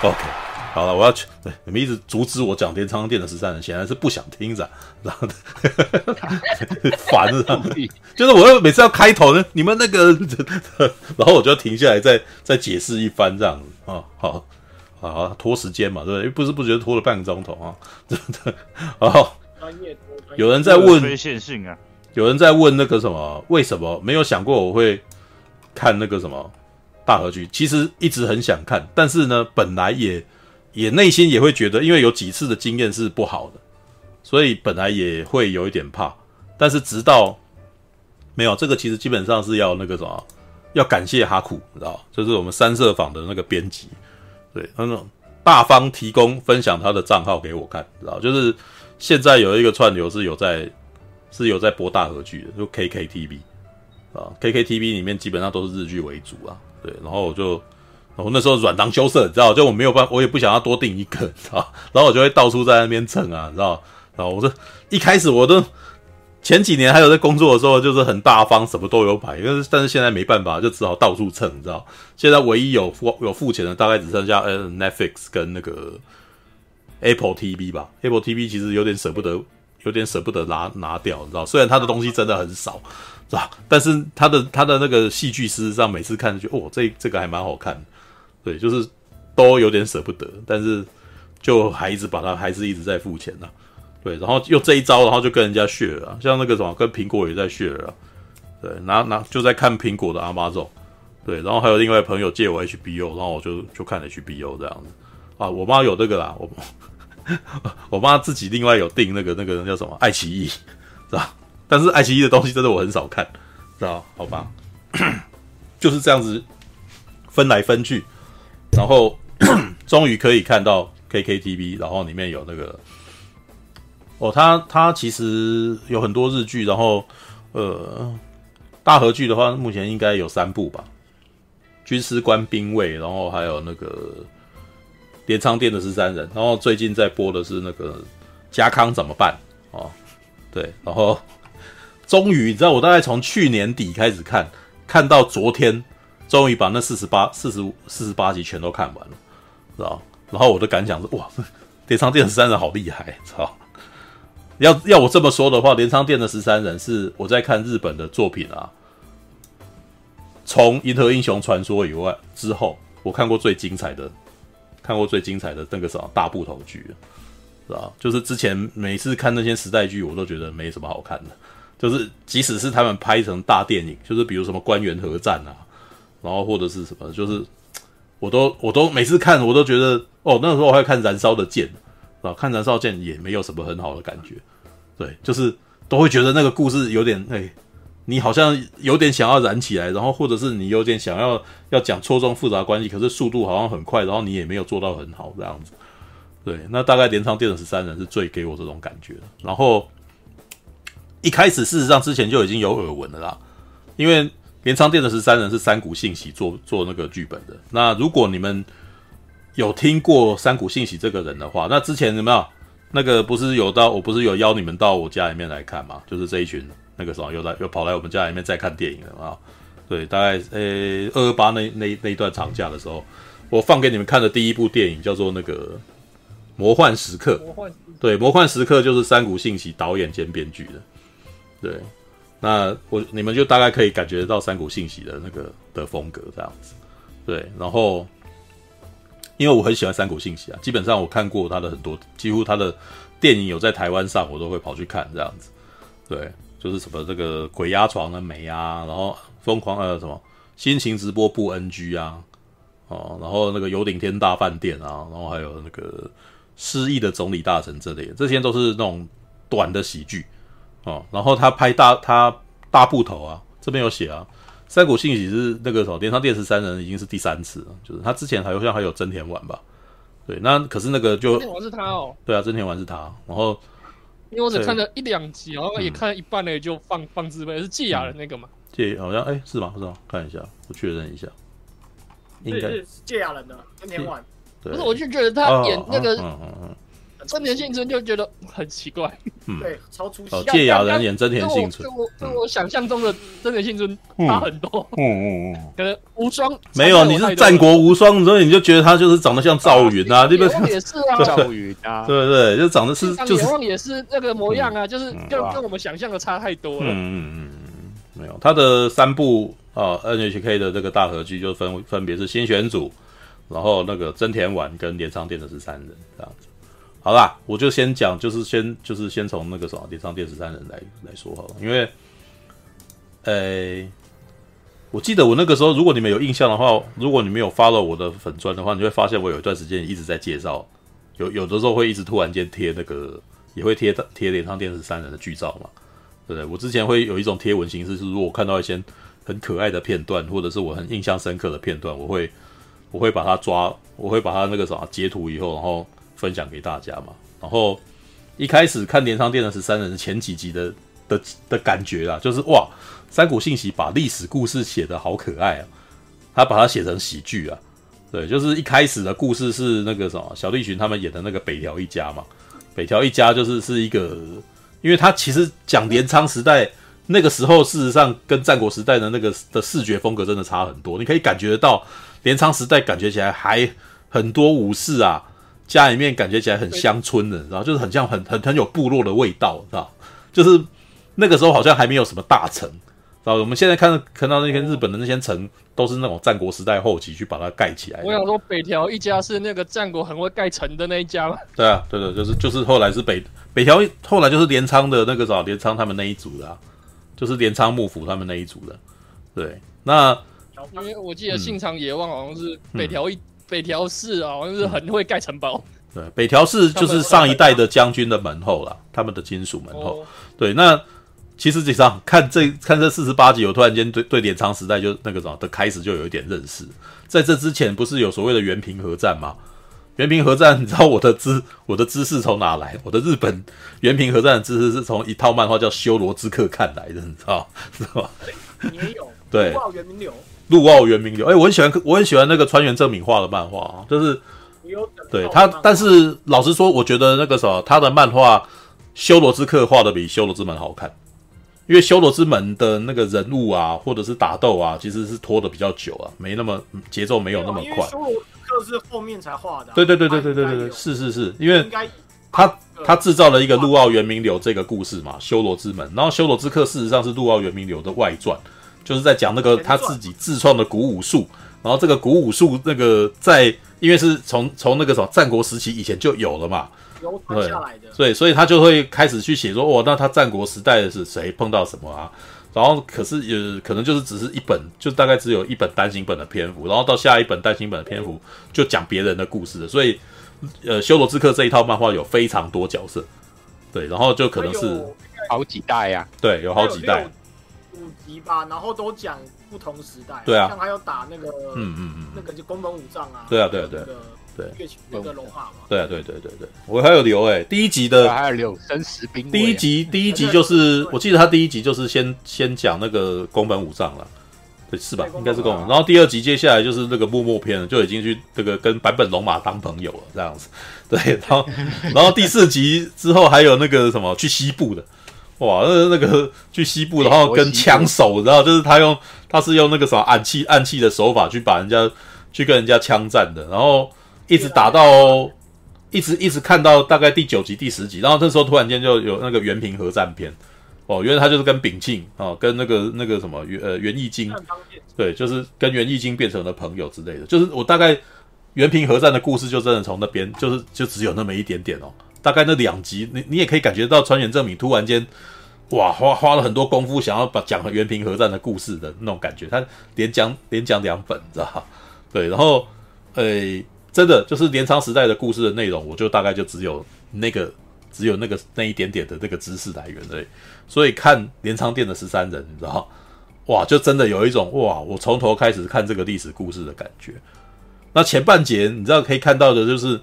OK，好了，我要去。对，你们一直阻止我讲天仓殿的十三人，显然是不想听着，然后 烦了。就是我要每次要开头呢，你们那个，然后我就要停下来再再解释一番这样子啊。好，好拖时间嘛，对不对？不知不觉拖了半个钟头啊，真的。然后有人在问，非线性啊。有人在问那个什么，为什么没有想过我会看那个什么大河剧？其实一直很想看，但是呢，本来也也内心也会觉得，因为有几次的经验是不好的，所以本来也会有一点怕。但是直到没有这个，其实基本上是要那个什么，要感谢哈库，你知道，就是我们三色坊的那个编辑，对，那种大方提供分享他的账号给我看，知道，就是现在有一个串流是有在。是有在播大河剧的，就 KKTV 啊，KKTV 里面基本上都是日剧为主啊，对，然后我就，我那时候软囊羞涩，你知道，就我没有办，我也不想要多订一个，知道，然后我就会到处在那边蹭啊，你知道，然后我说一开始我都前几年还有在工作的时候，就是很大方，什么都有买，但是但是现在没办法，就只好到处蹭，你知道，现在唯一有付有付钱的，大概只剩下呃 Netflix 跟那个 Apple TV 吧，Apple TV 其实有点舍不得。有点舍不得拿拿掉，你知道？虽然他的东西真的很少，是吧？但是他的他的那个戏剧，事实上每次看就哦，这这个还蛮好看，对，就是都有点舍不得，但是就还一直把它，还是一直在付钱呐，对。然后又这一招，然后就跟人家 share 了，像那个什么，跟苹果也在 share 了，对，拿拿就在看苹果的阿妈种对，然后还有另外朋友借我 HBO，然后我就就看 HBO 这样子啊，我妈有这个啦，我。我妈自己另外有订那个那个叫什么爱奇艺，是吧？但是爱奇艺的东西真的我很少看，知道？好吧，就是这样子分来分去，然后 终于可以看到 KKTV，然后里面有那个哦，它它其实有很多日剧，然后呃，大河剧的话，目前应该有三部吧，《军师官兵卫》，然后还有那个。镰仓殿的十三人，然后最近在播的是那个家康怎么办哦？对，然后终于你知道，我大概从去年底开始看，看到昨天，终于把那四十八、四十五、四十八集全都看完了，知道？然后我的感想是：哇，镰仓殿的十三人好厉害，操！要要我这么说的话，镰仓殿的十三人是我在看日本的作品啊，从《银河英雄传说》以外之后，我看过最精彩的。看过最精彩的那个什么大部头剧，是吧？就是之前每次看那些时代剧，我都觉得没什么好看的。就是即使是他们拍成大电影，就是比如什么关原合战啊，然后或者是什么，就是我都我都每次看，我都觉得哦，那个时候我还看燃烧的剑，啊，看燃烧剑也没有什么很好的感觉。对，就是都会觉得那个故事有点哎。你好像有点想要燃起来，然后或者是你有点想要要讲错综复杂关系，可是速度好像很快，然后你也没有做到很好这样子。对，那大概镰仓殿的十三人是最给我这种感觉的。然后一开始事实上之前就已经有耳闻了啦，因为镰仓殿的十三人是山谷信息做做那个剧本的。那如果你们有听过山谷信息这个人的话，那之前有没有那个不是有到我不是有邀你们到我家里面来看嘛？就是这一群。那个时候又来又跑来我们家里面再看电影了啊！对，大概呃二二八那那那一段长假的时候，我放给你们看的第一部电影叫做那个《魔幻时刻》。魔幻对，《魔幻时刻》就是山谷信息导演兼编剧的。对，那我你们就大概可以感觉到山谷信息的那个的风格这样子。对，然后因为我很喜欢山谷信息啊，基本上我看过他的很多，几乎他的电影有在台湾上，我都会跑去看这样子。对。就是什么这个鬼压床的美啊，然后疯狂呃什么心情直播不 NG 啊，哦，然后那个有顶天大饭店啊，然后还有那个失忆的总理大臣之类，这些都是那种短的喜剧哦。然后他拍大他大部头啊，这边有写啊，山谷信喜是那个什么镰仓殿十三人已经是第三次了，就是他之前好像还有真田丸吧，对，那可是那个就真田丸是他哦，对啊，真田丸是他，然后。因为我只看了一两集，然后也看了一半了，就放、嗯、放置呗，是季雅人那个嘛？堺好像哎、欸、是吗？是吗？看一下，我确认一下，应该是堺雅人的真田丸。不是，我就觉得他演那个，真田幸村就觉得很奇怪。嗯，对，超出哦，堺雅人演真田幸村，跟我跟我想象中的真田幸村差很多。嗯嗯嗯，可能无双没有，你是战国无双，所以你就觉得他就是长得像赵云啊，对不对？也是啊，赵云啊，对对，就长得是就是也是那个模样啊，就是就跟我们想象的差太多了。嗯嗯嗯，没有，他的三部啊 NHK 的这个大合剧就分分别是新选组。然后那个真田丸跟镰仓殿的十三人这样子，好啦，我就先讲，就是先就是先从那个什么镰仓殿十三人来来说好了，因为，呃，我记得我那个时候，如果你们有印象的话，如果你们有 follow 我的粉专的话，你会发现我有一段时间一直在介绍，有有的时候会一直突然间贴那个，也会贴贴脸上电十三人的剧照嘛，对不对？我之前会有一种贴文形式，是如果看到一些很可爱的片段，或者是我很印象深刻的片段，我会。我会把它抓，我会把它那个什么截图以后，然后分享给大家嘛。然后一开始看《镰仓殿的十三人》前几集的的的感觉啊，就是哇，山谷信息把历史故事写得好可爱啊，他把它写成喜剧啊。对，就是一开始的故事是那个什么小栗旬他们演的那个北条一家嘛。北条一家就是是一个，因为他其实讲镰仓时代那个时候，事实上跟战国时代的那个的视觉风格真的差很多，你可以感觉得到。镰仓时代感觉起来还很多武士啊，家里面感觉起来很乡村的，然后就是很像很很很有部落的味道，知道？就是那个时候好像还没有什么大城，知道？我们现在看看到那些日本的那些城，都是那种战国时代后期去把它盖起来。我想说，北条一家是那个战国很会盖城的那一家吗？对啊，对对，就是就是后来是北北条，后来就是镰仓的那个啥，镰仓他们那一组的，啊，就是镰仓幕府他们那一组的。对，那。因为我记得信长野望好像是北条一、嗯、北条氏啊，好像是很会盖城堡。对，北条氏就是上一代的将军的门后啦，他们的金属门后。哦、对，那其实际上看这看这四十八集，我突然间对对镰仓时代就那个什么的开始就有一点认识。在这之前，不是有所谓的原平和战吗？原平和战，你知道我的知我的知识从哪来？我的日本原平和战的知识是从一套漫画叫《修罗之客》看来的，你知道是吧？也有对，原名流。陆奥原名流，哎、欸，我很喜欢，我很喜欢那个川原正敏画的漫画啊，就是，对他，但是老实说，我觉得那个什么，他的漫画《修罗之客》画的比《修罗之门》好看，因为《修罗之门》的那个人物啊，或者是打斗啊，其实是拖的比较久啊，没那么节奏没有那么快。修罗之客是后面才画的、啊，对对对对对对对对，是是是，因为他他制造了一个陆奥原明流这个故事嘛，《修罗之门》，然后《修罗之客》事实上是陆奥原明流的外传。就是在讲那个他自己自创的古武术，然后这个古武术那个在因为是从从那个什么战国时期以前就有了嘛，流传下来的，所以所以他就会开始去写说，哦，那他战国时代的是谁碰到什么啊？然后可是也，可能就是只是一本，就大概只有一本单行本的篇幅，然后到下一本单行本的篇幅就讲别人的故事的，所以呃，修罗之客这一套漫画有非常多角色，对，然后就可能是好几代呀，对，有好几代。集吧，然后都讲不同时代，对啊，像还有打那个，嗯嗯嗯，那个就宫本武藏啊，对啊对啊对，对，对，那个龙马嘛，对啊对对对对，我还有留哎，第一集的还有留生死兵，第一集第一集就是我记得他第一集就是先先讲那个宫本武藏了，对是吧？应该是宫本，然后第二集接下来就是那个幕末篇了，就已经去这个跟坂本龙马当朋友了这样子，对，然后然后第四集之后还有那个什么去西部的。哇，那那个去西部，然后跟枪手，然后就是他用，他是用那个什么暗器暗器的手法去把人家去跟人家枪战的，然后一直打到一直一直看到大概第九集第十集，然后这时候突然间就有那个原平核战篇，哦，原来他就是跟秉庆啊，跟那个那个什么源呃袁义经，对，就是跟袁义经变成了朋友之类的，就是我大概原平核战的故事就真的从那边就是就只有那么一点点哦。大概那两集，你你也可以感觉到川原正敏突然间，哇，花花了很多功夫，想要把讲原平和战的故事的那种感觉，他连讲连讲两本，知道吧？对，然后，诶、真的就是镰仓时代的故事的内容，我就大概就只有那个，只有那个那一点点的那个知识来源而已。所以看镰仓殿的十三人，你知道，哇，就真的有一种哇，我从头开始看这个历史故事的感觉。那前半节，你知道可以看到的就是。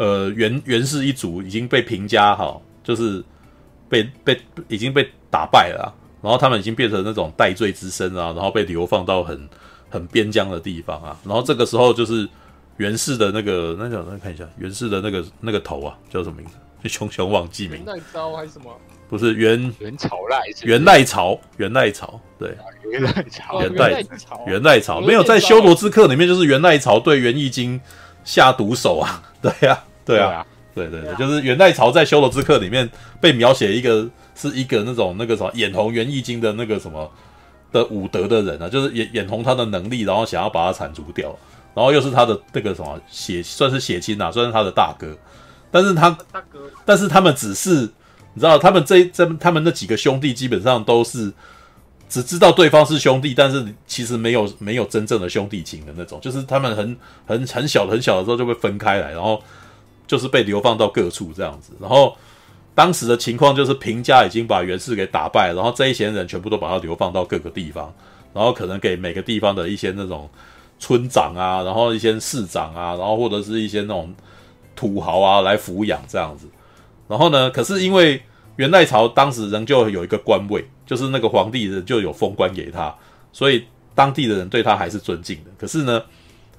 呃，源源氏一族已经被平家哈，就是被被已经被打败了，然后他们已经变成那种戴罪之身啊，然后被流放到很很边疆的地方啊，然后这个时候就是源氏的那个那叫，那看一下源氏的那个那个头啊，叫什么名字？熊熊忘记名元，代昭还是什么？不是元元朝赖元赖朝，元赖朝，对，元赖朝。哦元代代朝，元赖朝。没有在修罗之客里面，就是元赖朝对元义经下毒手啊，对呀、对啊，啊，对对对，就是元代朝在修罗之客里面被描写一个是一个那种那个什么眼红元义经的那个什么的武德的人啊，就是眼眼红他的能力，然后想要把他铲除掉，然后又是他的那个什么血算是血亲啊，算是他的大哥，但是他大哥，但是他们只是你知道，他们这这他们那几个兄弟基本上都是只知道对方是兄弟，但是其实没有没有真正的兄弟情的那种，就是他们很很很小很小的时候就会分开来，然后就是被流放到各处这样子。然后当时的情况就是平家已经把源氏给打败，然后这一些人全部都把他流放到各个地方，然后可能给每个地方的一些那种村长啊，然后一些市长啊，然后或者是一些那种土豪啊来抚养这样子。然后呢，可是因为元代朝当时仍旧有一个官位，就是那个皇帝人就有封官给他，所以当地的人对他还是尊敬的。可是呢，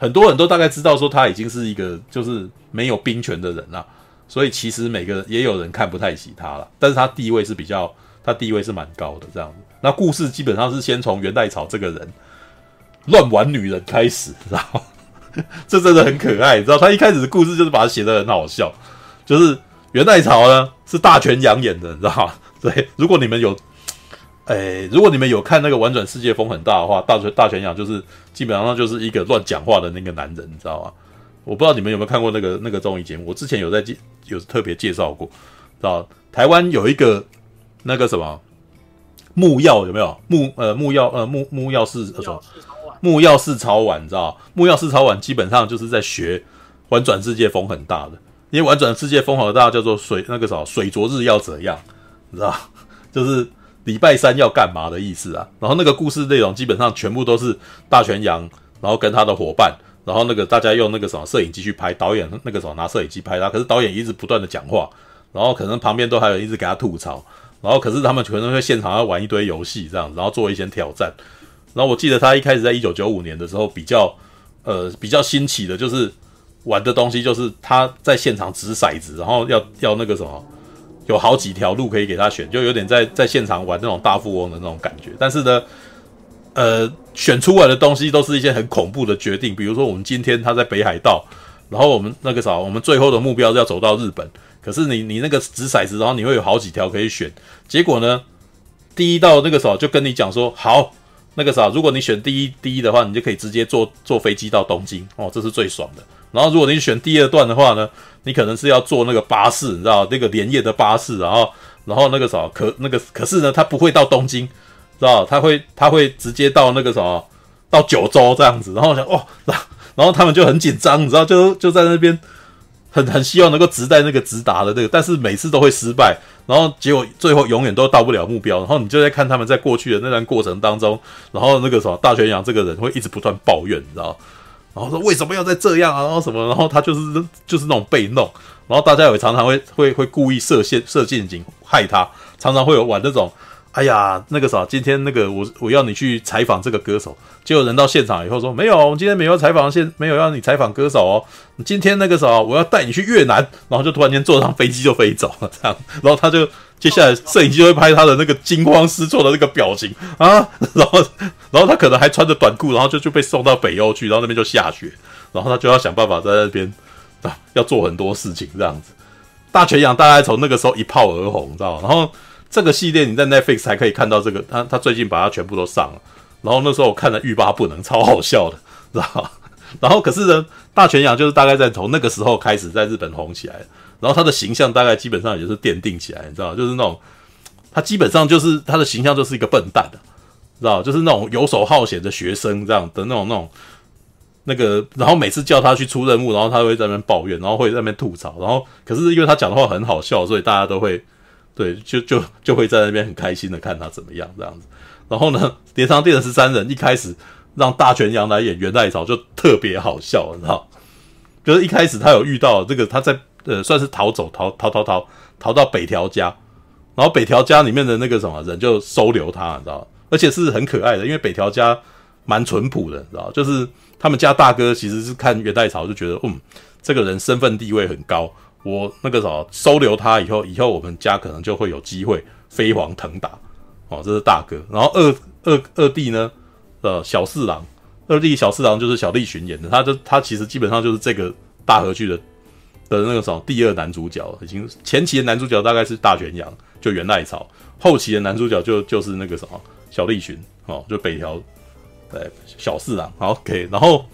很多人都大概知道说他已经是一个就是没有兵权的人了，所以其实每个人也有人看不太起他了。但是他地位是比较，他地位是蛮高的这样子。那故事基本上是先从元代朝这个人乱玩女人开始，知道吗？这真的很可爱，你知道他一开始的故事就是把它写得很好笑，就是。元代朝呢是大权养眼的，你知道吗？对，如果你们有，诶，如果你们有看那个《玩转世界》风很大的话，大泉大泉洋就是基本上就是一个乱讲话的那个男人，你知道吗？我不知道你们有没有看过那个那个综艺节目，我之前有在介有特别介绍过，知道台湾有一个那个什么木曜有没有木呃木曜呃木木曜是什么木曜是超晚，你知道木曜是超晚基本上就是在学《玩转世界》风很大的。因为玩转世界风很大叫做水那个什么水浊日要怎样，你知道，就是礼拜三要干嘛的意思啊。然后那个故事内容基本上全部都是大泉洋，然后跟他的伙伴，然后那个大家用那个什么摄影机去拍，导演那个什么拿摄影机拍他，可是导演一直不断的讲话，然后可能旁边都还有一直给他吐槽，然后可是他们可能会现场要玩一堆游戏这样，然后做一些挑战。然后我记得他一开始在一九九五年的时候比较呃比较新奇的就是。玩的东西就是他在现场掷骰子，然后要要那个什么，有好几条路可以给他选，就有点在在现场玩那种大富翁的那种感觉。但是呢，呃，选出来的东西都是一些很恐怖的决定，比如说我们今天他在北海道，然后我们那个啥，我们最后的目标是要走到日本，可是你你那个掷骰子，然后你会有好几条可以选，结果呢，第一道那个啥就跟你讲说，好，那个啥，如果你选第一第一的话，你就可以直接坐坐飞机到东京，哦，这是最爽的。然后，如果你选第二段的话呢，你可能是要坐那个巴士，你知道那个连夜的巴士，然后，然后那个什么，可那个可是呢，他不会到东京，知道他会他会直接到那个什么，到九州这样子。然后我想，哦，然 后然后他们就很紧张，你知道，就就在那边很很希望能够直在那个直达的这个，但是每次都会失败，然后结果最后永远都到不了目标。然后你就在看他们在过去的那段过程当中，然后那个什么大泉洋这个人会一直不断抱怨，你知道。然后说为什么要再这样啊？然后什么？然后他就是就是那种被弄，然后大家也常常会会会故意设陷设陷阱害他，常常会有玩那种，哎呀那个啥，今天那个我我要你去采访这个歌手，结果人到现场以后说没有，我们今天没有采访现没有要你采访歌手哦，今天那个啥，我要带你去越南，然后就突然间坐上飞机就飞走了这样，然后他就。接下来摄影机就会拍他的那个惊慌失措的那个表情啊，然后然后他可能还穿着短裤，然后就就被送到北欧去，然后那边就下雪，然后他就要想办法在那边啊要做很多事情这样子。大泉洋大概从那个时候一炮而红，知道？然后这个系列你在 Netflix 还可以看到这个，他他最近把它全部都上了。然后那时候我看了欲罢不能，超好笑的，知道吗？然后可是呢，大泉洋就是大概在从那个时候开始在日本红起来。然后他的形象大概基本上也是奠定起来，你知道，就是那种他基本上就是他的形象就是一个笨蛋的，知道，就是那种游手好闲的学生这样的那种那种那个，然后每次叫他去出任务，然后他会在那边抱怨，然后会在那边吐槽，然后可是因为他讲的话很好笑，所以大家都会对就就就会在那边很开心的看他怎么样这样子。然后呢，《镰长电的十三人》一开始让大泉洋来演元代朝就特别好笑，你知道，就是一开始他有遇到这个他在。呃，算是逃走，逃逃逃逃逃到北条家，然后北条家里面的那个什么人就收留他，你知道，而且是很可爱的，因为北条家蛮淳朴的，你知道，就是他们家大哥其实是看元代朝就觉得，嗯，这个人身份地位很高，我那个啥收留他以后，以后我们家可能就会有机会飞黄腾达。哦，这是大哥。然后二二二弟呢，呃，小四郎，二弟小四郎就是小栗旬演的，他就他其实基本上就是这个大河剧的的那个什么第二男主角，已经前期的男主角大概是大泉洋，就源赖朝，后期的男主角就就是那个什么小栗旬，哦，就北条，对，小四郎。，OK，然后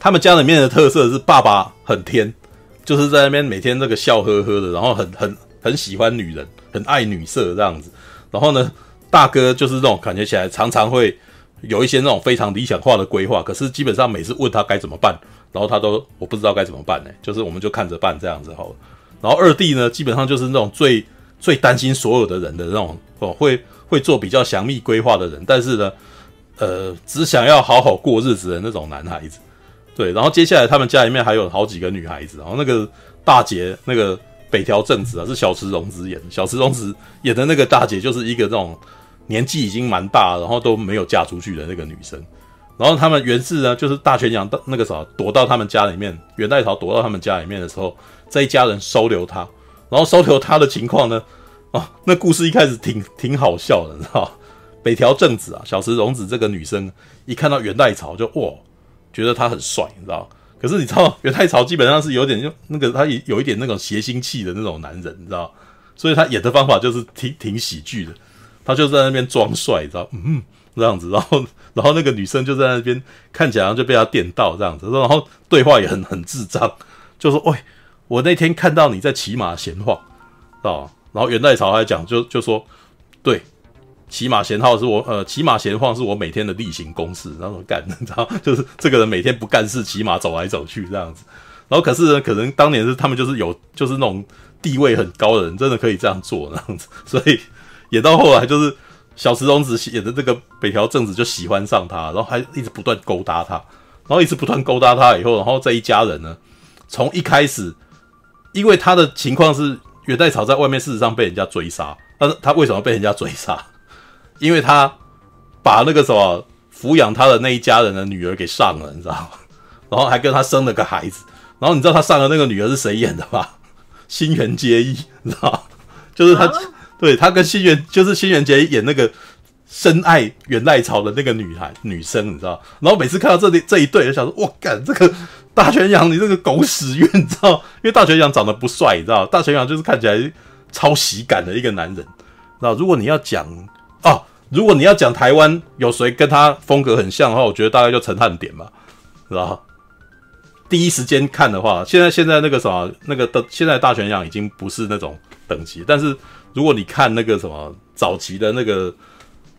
他们家里面的特色是爸爸很天，就是在那边每天那个笑呵呵的，然后很很很喜欢女人。很爱女色这样子，然后呢，大哥就是那种感觉起来常常会有一些那种非常理想化的规划，可是基本上每次问他该怎么办，然后他都我不知道该怎么办呢，就是我们就看着办这样子好了。然后二弟呢，基本上就是那种最最担心所有的人的那种哦，会会做比较详密规划的人，但是呢，呃，只想要好好过日子的那种男孩子。对，然后接下来他们家里面还有好几个女孩子，然后那个大姐那个。北条正子啊，是小池荣子演的。小池荣子演的那个大姐，就是一个这种年纪已经蛮大，然后都没有嫁出去的那个女生。然后他们源氏呢，就是大泉洋到那个啥躲到他们家里面，元代朝躲到他们家里面的时候，这一家人收留他。然后收留他的情况呢，哦，那故事一开始挺挺好笑的，你知道？北条正子啊，小池荣子这个女生一看到元代朝就哇，觉得他很帅，你知道？可是你知道，元太朝基本上是有点就那个，他也有一点那种谐星气的那种男人，你知道？所以他演的方法就是挺挺喜剧的，他就在那边装帅，你知道？嗯，这样子，然后然后那个女生就在那边看起来就被他电到这样子，然后对话也很很智障，就说：“喂，我那天看到你在骑马闲晃，知道？”然后源赖朝还讲，就就说：“对。”骑马闲号是我呃，骑马闲晃是我每天的例行公事，然后干，你知道，就是这个人每天不干事，骑马走来走去这样子。然后可是呢，可能当年是他们就是有就是那种地位很高的人，真的可以这样做这样子。所以演到后来，就是小池荣子演的这个北条正子就喜欢上他，然后还一直不断勾搭他，然后一直不断勾搭他以后，然后这一家人呢，从一开始，因为他的情况是源代朝在外面事实上被人家追杀，但是他为什么被人家追杀？因为他把那个什么抚养他的那一家人的女儿给上了，你知道吗？然后还跟他生了个孩子。然后你知道他上的那个女儿是谁演的吗？新垣结衣，你知道吗？就是他，对他跟新垣，就是新垣结衣演那个深爱源赖朝的那个女孩女生，你知道？然后每次看到这里这一对，就想说：我干这个大泉洋，你这个狗屎运，你知道？因为大泉洋长得不帅，你知道？大泉洋就是看起来超喜感的一个男人。那如果你要讲哦。如果你要讲台湾有谁跟他风格很像的话，我觉得大概就陈汉典吧，是吧？第一时间看的话，现在现在那个什么那个的，现在大泉洋已经不是那种等级。但是如果你看那个什么早期的那个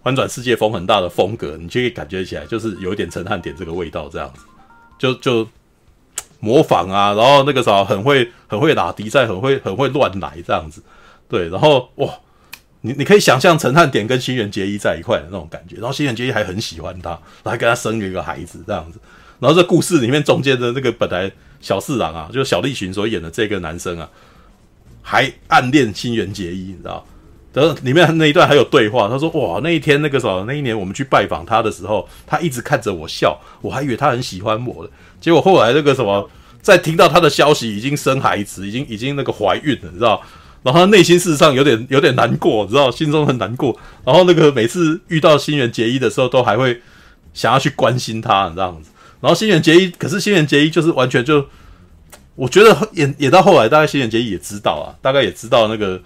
翻转世界风很大的风格，你就可以感觉起来就是有一点陈汉典这个味道，这样子，就就模仿啊，然后那个啥很会很会打敌赛，很会很会乱来这样子，对，然后哇。你你可以想象陈汉典跟新垣结衣在一块的那种感觉，然后新垣结衣还很喜欢他，然后还跟他生了一个孩子这样子，然后这故事里面中间的那个本来小四郎啊，就是小栗旬所演的这个男生啊，还暗恋新垣结衣，你知道？然后里面那一段还有对话，他说：“哇，那一天那个时候，那一年我们去拜访他的时候，他一直看着我笑，我还以为他很喜欢我了，结果后来那个什么，在听到他的消息已经生孩子，已经已经那个怀孕了，你知道？”然后他内心事实上有点有点难过，知道心中很难过。然后那个每次遇到新垣结衣的时候，都还会想要去关心他，这样子。然后新垣结衣，可是新垣结衣就是完全就，我觉得演演到后来，大概新垣结衣也知道啊，大概也知道那个，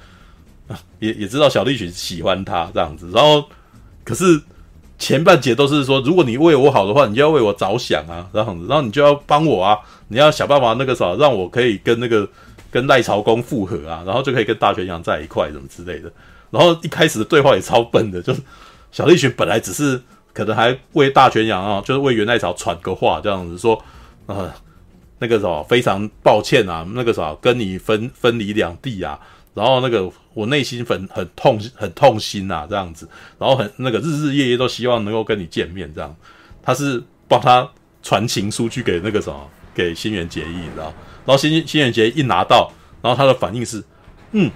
也也知道小栗旬喜欢他这样子。然后可是前半节都是说，如果你为我好的话，你就要为我着想啊，这样子。然后你就要帮我啊，你要想办法那个啥，让我可以跟那个。跟赖朝公复合啊，然后就可以跟大泉洋在一块，什么之类的。然后一开始的对话也超笨的，就是小栗旬本来只是可能还为大泉洋啊，就是为源赖朝传个话，这样子说，呃，那个什么非常抱歉啊，那个啥跟你分分离两地啊，然后那个我内心很很痛很痛心啊，这样子，然后很那个日日夜夜都希望能够跟你见面，这样，他是帮他传情书去给那个什么给新垣结衣，你知道。然后新新垣结衣一拿到，然后他的反应是，嗯，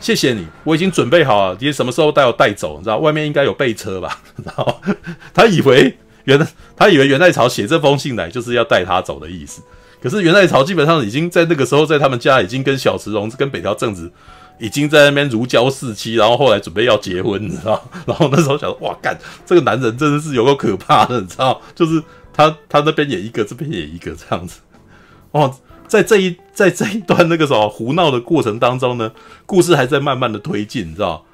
谢谢你，我已经准备好了，你什么时候带我带走？你知道外面应该有备车吧？然后他以为原他以为源赖朝写这封信来就是要带他走的意思，可是源赖朝基本上已经在那个时候，在他们家已经跟小池荣跟北条政子已经在那边如胶似漆，然后后来准备要结婚，你知道？然后那时候想，哇，干这个男人真的是有够可怕的，你知道？就是他他那边演一个，这边演一个这样子。哦，在这一在这一段那个什么胡闹的过程当中呢，故事还在慢慢的推进，你知道？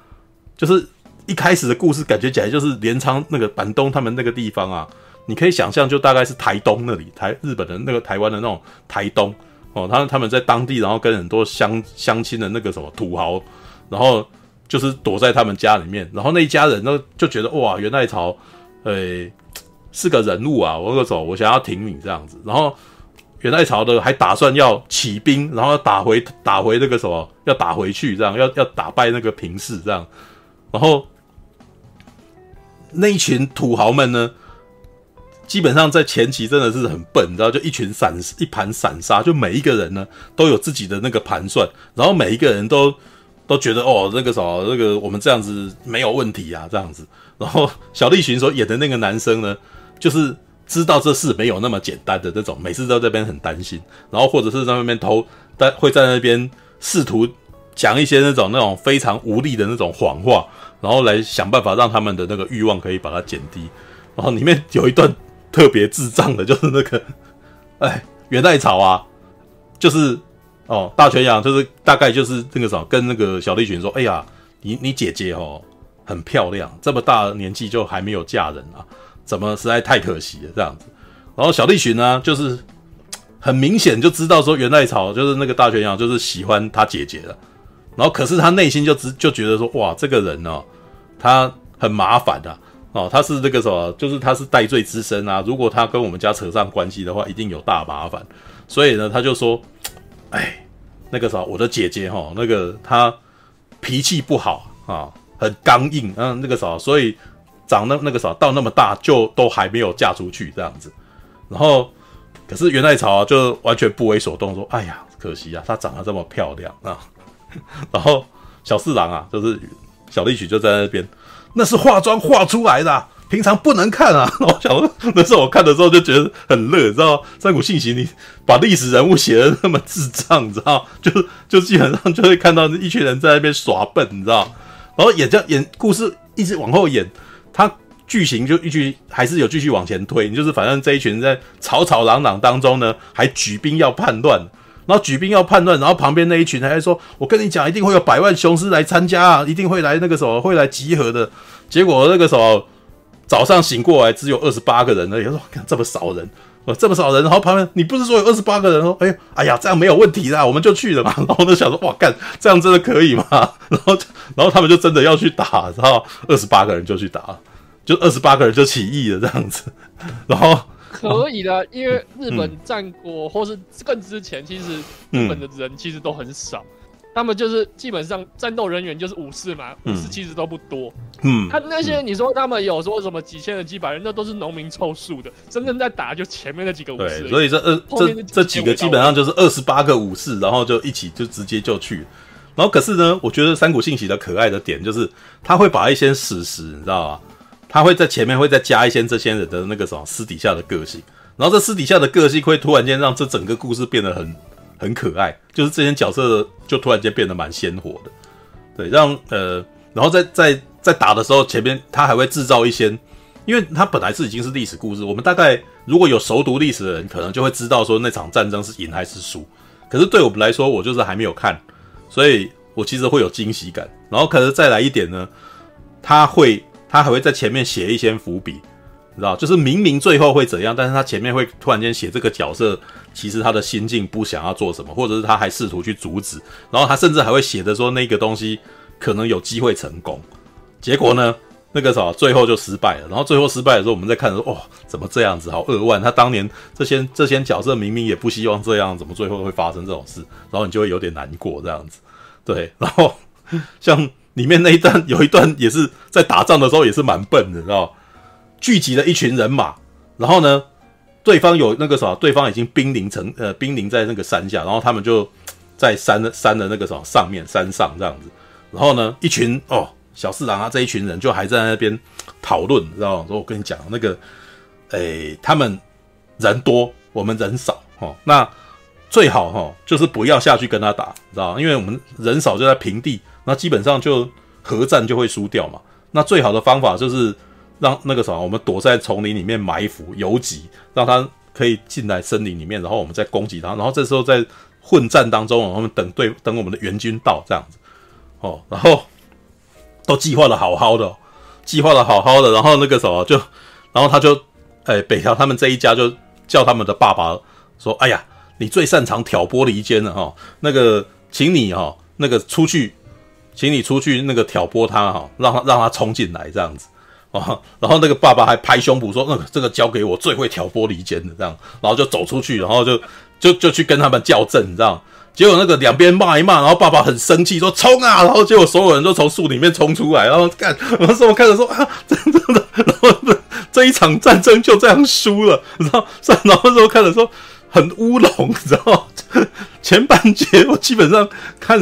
就是一开始的故事感觉起来就是镰仓那个板东他们那个地方啊。你可以想象，就大概是台东那里，台日本的那个台湾的那种台东哦，他他们在当地，然后跟很多乡乡亲的那个什么土豪，然后就是躲在他们家里面，然后那一家人呢就觉得哇，源赖朝，诶、是个人物啊，我个走，我想要挺你这样子，然后元代朝的还打算要起兵，然后打回打回那个什么，要打回去这样，要要打败那个平氏这样，然后那一群土豪们呢？基本上在前期真的是很笨，你知道，就一群散一盘散沙，就每一个人呢都有自己的那个盘算，然后每一个人都 都觉得哦，那个什么，那个我们这样子没有问题啊，这样子。然后小栗旬所演的那个男生呢，就是知道这事没有那么简单的那种，每次都在这边很担心，然后或者是在那边偷，但会在那边试图讲一些那种那种非常无力的那种谎话，然后来想办法让他们的那个欲望可以把它减低。然后里面有一段。特别智障的，就是那个，哎，元代草啊，就是哦，大泉洋，就是大概就是那个什么，跟那个小栗旬说，哎呀，你你姐姐哦，很漂亮，这么大年纪就还没有嫁人啊，怎么实在太可惜了这样子。然后小栗旬呢，就是 很明显就知道说源赖朝就是那个大泉洋就是喜欢他姐姐的，然后可是他内心就只就觉得说，哇，这个人哦，他很麻烦的啊。哦，他是那个什么，就是他是戴罪之身啊！如果他跟我们家扯上关系的话，一定有大麻烦。所以呢，他就说：“ 哎，那个啥，我的姐姐哈，那个她脾气不好啊，很刚硬，嗯，那个啥，所以长那那个啥到那么大就都还没有嫁出去这样子。然后，可是元赖朝啊，就完全不为所动，说：哎呀，可惜啊，她长得这么漂亮啊。然后小四郎啊，就是小栗曲就在那边。”那是化妆画出来的，平常不能看啊！我想说，那时候我看的时候就觉得很乐，你知道三谷信喜，你把历史人物写的那么智障，你知道就就基本上就会看到一群人在那边耍笨，你知道然后演这演故事一直往后演，他剧情就一直还是有继续往前推，你就是反正这一群人在吵吵嚷嚷当中呢，还举兵要叛乱。然后举兵要叛乱，然后旁边那一群还说：“我跟你讲，一定会有百万雄师来参加啊，一定会来那个什么，会来集合的。”结果那个时候早上醒过来，只有二十八个人而已。说：“这么少人，这么少人。”然后旁边你不是说有二十八个人？哦：“哎呀，哎呀，这样没有问题啦，我们就去了嘛。”然后我就想说：“哇，干这样真的可以吗？” 然后，然后他们就真的要去打，然后二十八个人就去打，就二十八个人就起义了这样子，然后。可以的，因为日本战国或是更之前，其实日本的人其实都很少，他们就是基本上战斗人员就是武士嘛，武士其实都不多。嗯，他那些你说他们有说什么几千人、几百人，那都是农民凑数的，真正在打就前面那几个武士。对，所以这二这这几个基本上就是二十八个武士，然后就一起就直接就去。然后可是呢，我觉得三谷信喜的可爱的点就是他会把一些史实，你知道吗？他会在前面会再加一些这些人的那个什么私底下的个性，然后这私底下的个性会突然间让这整个故事变得很很可爱，就是这些角色就突然间变得蛮鲜活的，对，让呃，然后在在在打的时候，前面他还会制造一些，因为他本来是已经是历史故事，我们大概如果有熟读历史的人，可能就会知道说那场战争是赢还是输，可是对我们来说，我就是还没有看，所以我其实会有惊喜感，然后可是再来一点呢，他会。他还会在前面写一些伏笔，知道，就是明明最后会怎样，但是他前面会突然间写这个角色，其实他的心境不想要做什么，或者是他还试图去阻止，然后他甚至还会写的说那个东西可能有机会成功，结果呢，那个啥最后就失败了，然后最后失败的时候，我们在看说，哦，怎么这样子，好扼腕，他当年这些这些角色明明也不希望这样，怎么最后会发生这种事，然后你就会有点难过这样子，对，然后像。里面那一段有一段也是在打仗的时候也是蛮笨的，知道聚集了一群人马，然后呢，对方有那个什么，对方已经兵临城，呃，兵临在那个山下，然后他们就在山的山的那个什么上面山上这样子，然后呢，一群哦小四郎啊这一群人就还在那边讨论，知道吗？说我跟你讲那个，诶，他们人多，我们人少，哦，那最好哈、哦，就是不要下去跟他打，知道吗？因为我们人少就在平地，那基本上就核战就会输掉嘛。那最好的方法就是让那个什么，我们躲在丛林里面埋伏游击，让他可以进来森林里面，然后我们再攻击他，然后这时候在混战当中，我们等对等我们的援军到这样子，哦，然后都计划的好好的、计划的好好的，然后那个什么就，然后他就，哎，北条他们这一家就叫他们的爸爸说，哎呀。你最擅长挑拨离间了哈，那个，请你哈，那个出去，请你出去那个挑拨他哈，让他让他冲进来这样子啊，然后那个爸爸还拍胸脯说，那个这个交给我最会挑拨离间的这样，然后就走出去，然后就就就去跟他们较阵，你知道？结果那个两边骂一骂，然后爸爸很生气说冲啊，然后结果所有人都从树里面冲出来，然后看，然后说我看着说啊，真的，然后这一场战争就这样输了，然后然后说看着说。很乌龙，你知道吗？前半节我基本上看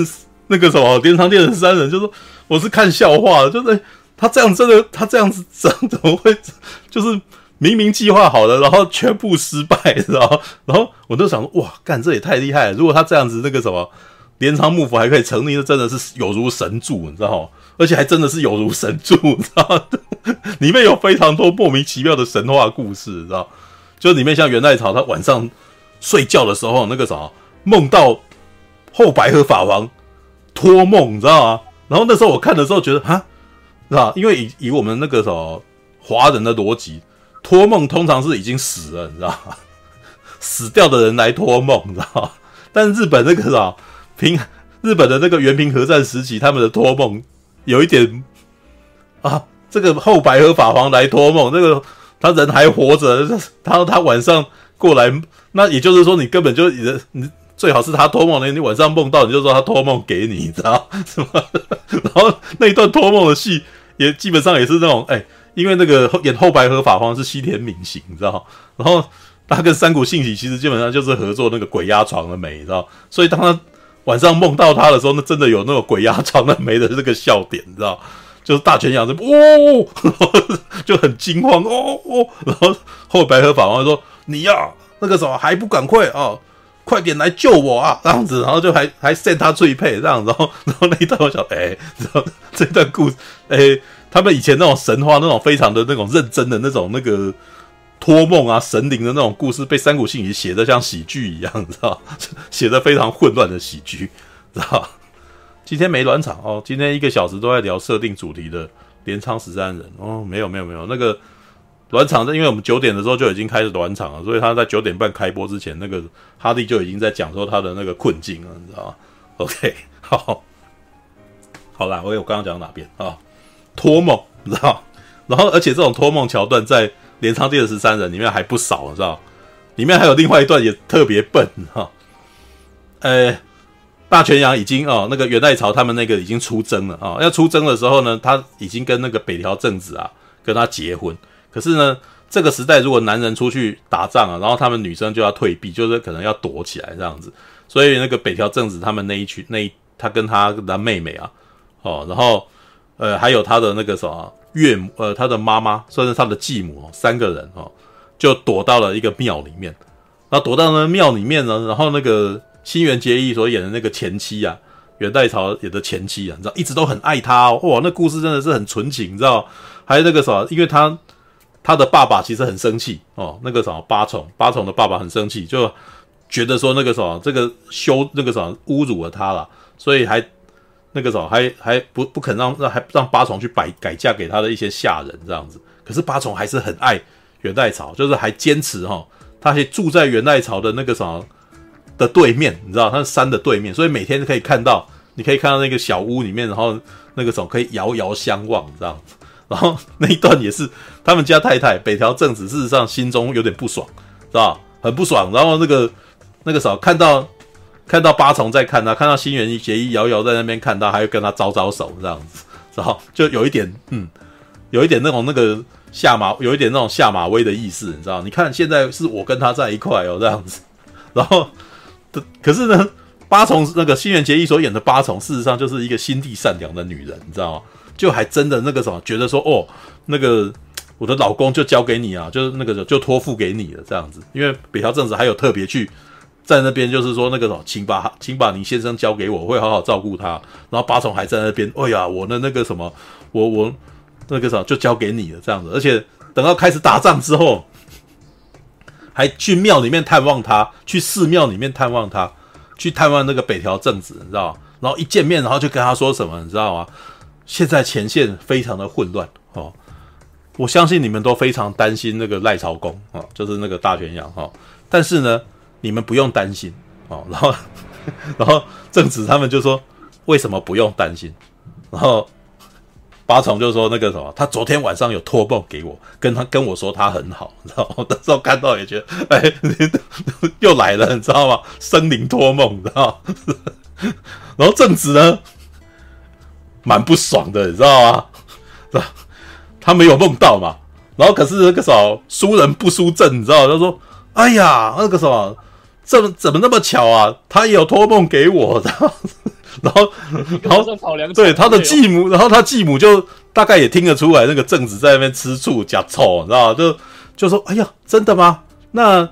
那个什么连长电十三人，就说我是看笑话，就是他这样真的，他这样子怎怎么会 就是明明计划好了，然后全部失败，知道？然后我就想说，哇，干这也太厉害了！如果他这样子那个什么镰仓幕府还可以成立，那真的是有如神助，你知道吗？而且还真的是有如神助，你知道吗？里面有非常多莫名其妙的神话故事，你知道？就里面像源赖朝，他晚上。睡觉的时候，那个啥，梦到后白河法王托梦，你知道吗？然后那时候我看的时候觉得，哈，是吧？因为以以我们那个什么华人的逻辑，托梦通常是已经死了，你知道吗？死掉的人来托梦，你知道吗？但日本那个啥平日本的那个原平和战时期，他们的托梦有一点啊，这个后白河法王来托梦，那个他人还活着，他他晚上过来。那也就是说，你根本就你的你最好是他托梦的，你晚上梦到你就说他托梦给你，你知道是吗？然后那一段托梦的戏也基本上也是那种哎、因为那个演后白河法皇是西田敏行，你知道？然后他跟山谷信喜其实基本上就是合作那个鬼压床的美，你知道？所以当他晚上梦到他的时候，那真的有那种鬼压床的美的这个笑点，你知道？就是大泉洋就哦，就很惊慌哦哦，然后后白河法皇说你呀。那个时候还不赶快啊，快点来救我啊！这样子，然后就还还献他最配这样子，然后 然后那一段我想，哎、欸，然后这段故事，哎、欸，他们以前那种神话那种非常的那种认真的那种那个托梦啊神灵的那种故事，被山谷信息写的像喜剧一样，你知道 写的非常混乱的喜剧，知道今天没暖场哦，今天一个小时都在聊设定主题的镰仓十三人哦，没有没有没有那个。暖场，因为我们九点的时候就已经开始暖场了，所以他在九点半开播之前，那个哈利就已经在讲说他的那个困境了，你知道吗？OK，好，好啦，我有刚刚讲到哪边啊？托梦，你知道？然后，而且这种托梦桥段在《镰仓殿的十三人》里面还不少，你知道？里面还有另外一段也特别笨哈。呃，大泉洋已经哦，那个元代朝他们那个已经出征了啊，要出征的时候呢，他已经跟那个北条政子啊跟他结婚。可是呢，这个时代如果男人出去打仗啊，然后他们女生就要退避，就是可能要躲起来这样子。所以那个北条政子他们那一群，那一他跟他的妹妹啊，哦，然后呃还有他的那个什么岳母，呃他的妈妈，算是他的继母，三个人哦，就躲到了一个庙里面。然后躲到那庙里面呢，然后那个新垣结衣所演的那个前妻啊，元代朝演的前妻啊，你知道一直都很爱他哦，哇，那故事真的是很纯情，你知道？还有那个什么，因为他。他的爸爸其实很生气哦，那个什么八重，八重的爸爸很生气，就觉得说那个什么这个羞那个什么侮辱了他了，所以还那个什么还还不不肯让让还让八重去改改嫁给他的一些下人这样子。可是八重还是很爱元代朝，就是还坚持哈、哦，他还住在元代朝的那个什么的对面，你知道他是山的对面，所以每天可以看到，你可以看到那个小屋里面，然后那个什么可以遥遥相望这样子。然后那一段也是他们家太太北条政子，事实上心中有点不爽，是吧？很不爽。然后那个那个时候看到看到八重在看他，看到新垣结衣遥遥在那边看他，还会跟他招招手这样子，然后就有一点嗯，有一点那种那个下马，有一点那种下马威的意思，你知道？你看现在是我跟他在一块哦，这样子。然后可是呢，八重那个新垣结衣所演的八重，事实上就是一个心地善良的女人，你知道吗？就还真的那个什么，觉得说哦，那个我的老公就交给你啊，就是那个就托付给你了这样子。因为北条正子还有特别去在那边，就是说那个什么，请把请把你先生交给我，我会好好照顾他。然后八重还在那边，哎呀，我的那个什么，我我那个什么就交给你了这样子。而且等到开始打仗之后，还去庙里面探望他，去寺庙里面探望他，去探望那个北条正子，你知道？然后一见面，然后就跟他说什么，你知道吗？现在前线非常的混乱哦。我相信你们都非常担心那个赖朝公啊，就是那个大泉洋哈。但是呢，你们不用担心哦。然后，然后正子他们就说：“为什么不用担心？”然后八重就说：“那个什么，他昨天晚上有托梦给我，跟他跟我说他很好。”然后？那时候看到也觉得，哎，又来了，你知道吗？生灵托梦，你知道？然后正子呢，蛮不爽的，你知道吗？是吧？他没有梦到嘛，然后可是那个什么输人不输阵，你知道？他说：“哎呀，那个什么，这怎么那么巧啊？他也有托梦给我，然后，然后，然后，对他的继母，然后他继母就大概也听得出来，那个正子在那边吃醋假臭，你知道？就就说：哎呀，真的吗？那。”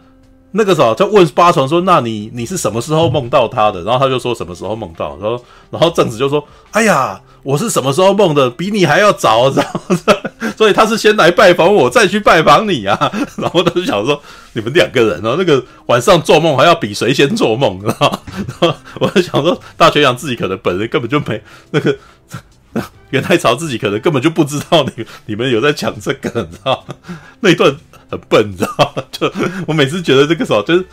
那个时候就问八重说：“那你你是什么时候梦到他的？”然后他就说：“什么时候梦到？”然后然后正子就说：“哎呀，我是什么时候梦的？比你还要早，知道吗？所以他是先来拜访我，再去拜访你啊。”然后他就想说：“你们两个人，然后那个晚上做梦还要比谁先做梦，知道吗？”然后我就想说，大泉洋自己可能本人根本就没那个元太朝自己可能根本就不知道你你们有在讲这个，你知道吗？那一段。很笨，你知道吗？就我每次觉得这个时候，就是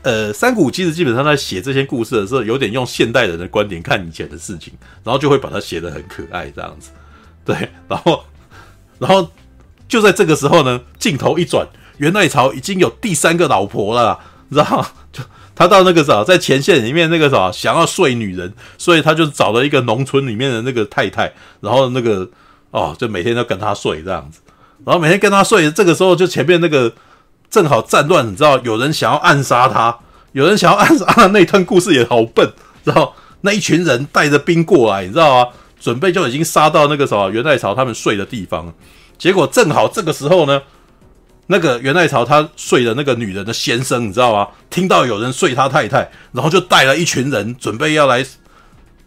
呃，三谷其实基本上在写这些故事的时候，有点用现代人的观点看以前的事情，然后就会把它写得很可爱这样子。对，然后然后就在这个时候呢，镜头一转，源赖朝已经有第三个老婆了，你知道？就他到那个啥在前线里面那个啥想要睡女人，所以他就找了一个农村里面的那个太太，然后那个哦，就每天都跟他睡这样子。然后每天跟他睡，这个时候就前面那个正好战乱，你知道，有人想要暗杀他，有人想要暗杀他，那一段故事也好笨，然后？那一群人带着兵过来，你知道啊？准备就已经杀到那个什么元代朝他们睡的地方，结果正好这个时候呢，那个源赖朝他睡的那个女人的先生，你知道吗？听到有人睡他太太，然后就带了一群人准备要来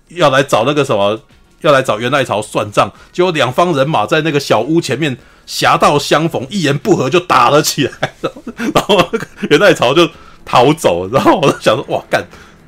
要来找那个什么，要来找源赖朝算账，结果两方人马在那个小屋前面。狭道相逢，一言不合就打了起来，然后，然后那个源赖朝就逃走，然后我就想说，哇干，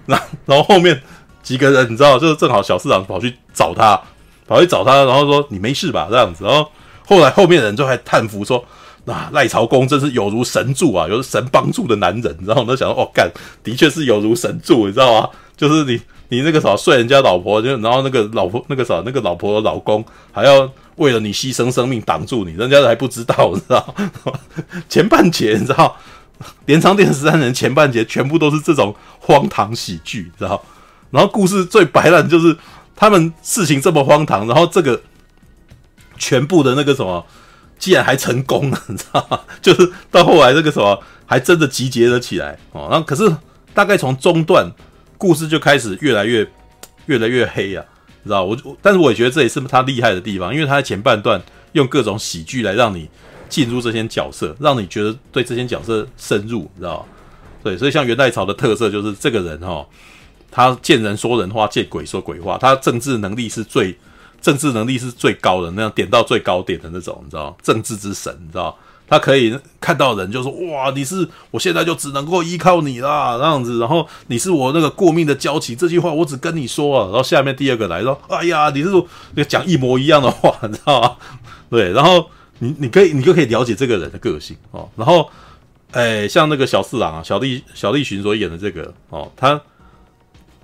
然后然后后面几个人，你知道，就是正好小市长跑去找他，跑去找他，然后说你没事吧，这样子，然后后来后面的人就还叹服说，那、赖朝公真是有如神助啊，有神帮助的男人，然后我就想说，哦干，的确是有如神助，你知道吗？就是你你那个啥睡人家老婆，就然后那个老婆那个啥那个老婆的老公还要。为了你牺牲生命挡住你，人家还不知道，你知道？前半节你知道，镰仓殿十三人前半节全部都是这种荒唐喜剧，知道？然后故事最白烂就是他们事情这么荒唐，然后这个全部的那个什么，竟然还成功了，你知道吗？就是到后来这个什么，还真的集结了起来哦。然后可是大概从中段故事就开始越来越越来越黑啊。知道我，但是我也觉得这也是他厉害的地方，因为他在前半段用各种喜剧来让你进入这些角色，让你觉得对这些角色深入，你知道对，所以像元代朝的特色就是这个人哈，他见人说人话，见鬼说鬼话，他政治能力是最政治能力是最高的，那样点到最高点的那种，你知道，政治之神，你知道。他可以看到人就说：“哇，你是我现在就只能够依靠你啦，这样子。然后你是我那个过命的交情，这句话我只跟你说啊。然后下面第二个来说：哎呀，你是你讲一模一样的话，你知道吗？对。然后你你可以你就可以了解这个人的个性哦。然后，哎，像那个小四郎啊，小栗小栗旬所演的这个哦，他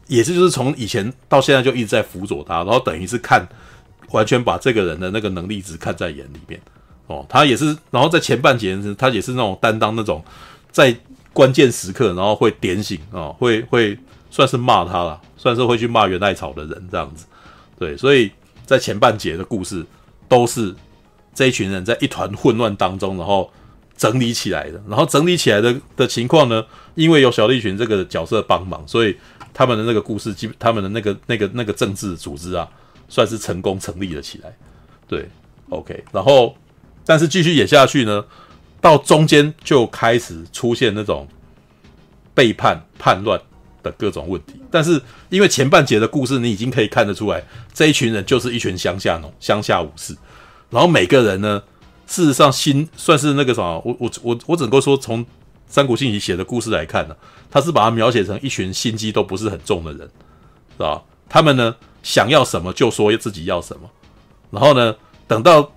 也是就是从以前到现在就一直在辅佐他，然后等于是看完全把这个人的那个能力值看在眼里面。”哦，他也是，然后在前半节，他也是那种担当那种在关键时刻，然后会点醒哦，会会算是骂他了，算是会去骂源赖草的人这样子。对，所以在前半节的故事都是这一群人在一团混乱当中，然后整理起来的。然后整理起来的的情况呢，因为有小栗旬这个角色帮忙，所以他们的那个故事，基他们的那个那个那个政治组织啊，算是成功成立了起来。对，OK，然后。但是继续演下去呢，到中间就开始出现那种背叛、叛乱的各种问题。但是因为前半节的故事，你已经可以看得出来，这一群人就是一群乡下农、乡下武士，然后每个人呢，事实上心算是那个什么，我我我我只能够说，从三国信息写的故事来看呢，他是把它描写成一群心机都不是很重的人，是吧？他们呢，想要什么就说自己要什么，然后呢，等到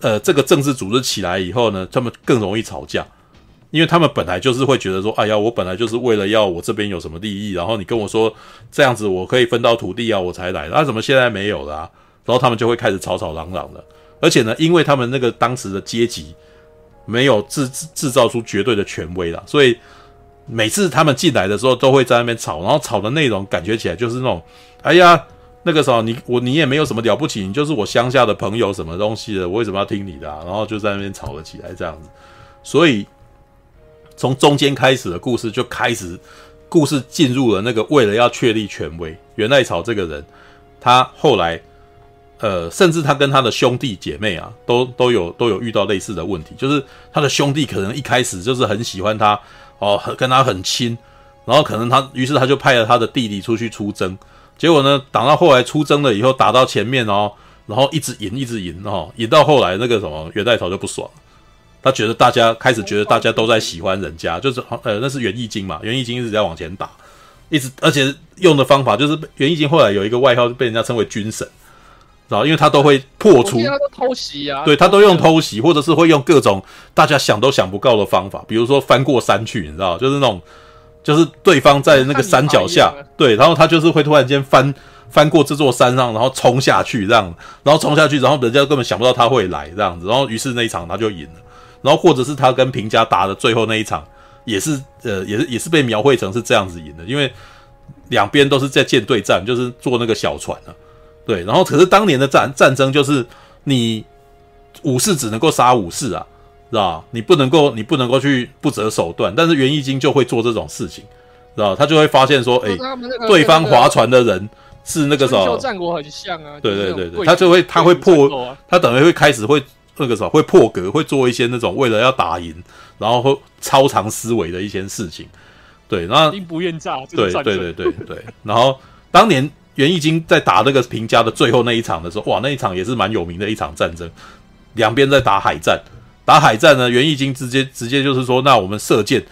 呃这个政治组织起来以后呢，他们更容易吵架，因为他们本来就是会觉得说，哎呀，我本来就是为了要我这边有什么利益，然后你跟我说这样子我可以分到土地啊，我才来，那、啊、怎么现在没有了、然后他们就会开始吵吵嚷嚷的，而且呢，因为他们那个当时的阶级没有制制造出绝对的权威了，所以每次他们进来的时候都会在那边吵，然后吵的内容感觉起来就是那种。哎呀，那个时候你我你也没有什么了不起，你就是我乡下的朋友，什么东西的，我为什么要听你的？然后就在那边吵了起来，这样子。所以从中间开始的故事就开始，故事进入了那个为了要确立权威，源赖朝这个人，他后来呃，甚至他跟他的兄弟姐妹啊，都都有都有遇到类似的问题，就是他的兄弟可能一开始就是很喜欢他哦，跟他很亲，然后可能他于是他就派了他的弟弟出去出征。结果呢，打到后来出征了以后，打到前面哦，然后一直赢，一直赢哦，赢到后来那个什么元代朝就不爽，他觉得大家开始觉得大家都在喜欢人家，就是呃那是袁义经嘛，袁义经一直在往前打，一直而且用的方法就是袁义经后来有一个外号被人家称为军神，然后因为他都会破除，他都偷袭啊，对他都用偷袭，或者是会用各种大家想都想不到的方法，比如说翻过山去，你知道，就是那种。就是对方在那个山脚下，对，然后他就是会突然间翻翻过这座山上，然后冲下去这样，然后冲下去，然后人家根本想不到他会来这样子，然后于是那一场他就赢了，然后或者是他跟平家打的最后那一场，也是呃也是也是被描绘成是这样子赢的，因为两边都是在舰队战，就是坐那个小船啊，对，然后可是当年的战战争就是你武士只能够杀武士啊。知道你不能够，你不能够去不择手段，但是袁义经就会做这种事情，知道他就会发现说，哎、欸，对方划船的人是那个什么？战国很像啊。对对对对，他就会他会破，他等于会开始会那个什么，会破格，会做一些那种为了要打赢，然后会超常思维的一些事情。对，然后兵不厌诈。对对对对对。然后当年袁义经在打那个平家的最后那一场的时候，哇，那一场也是蛮有名的一场战争，两边在打海战。打海战呢，源义经直接直接就是说，那我们射箭，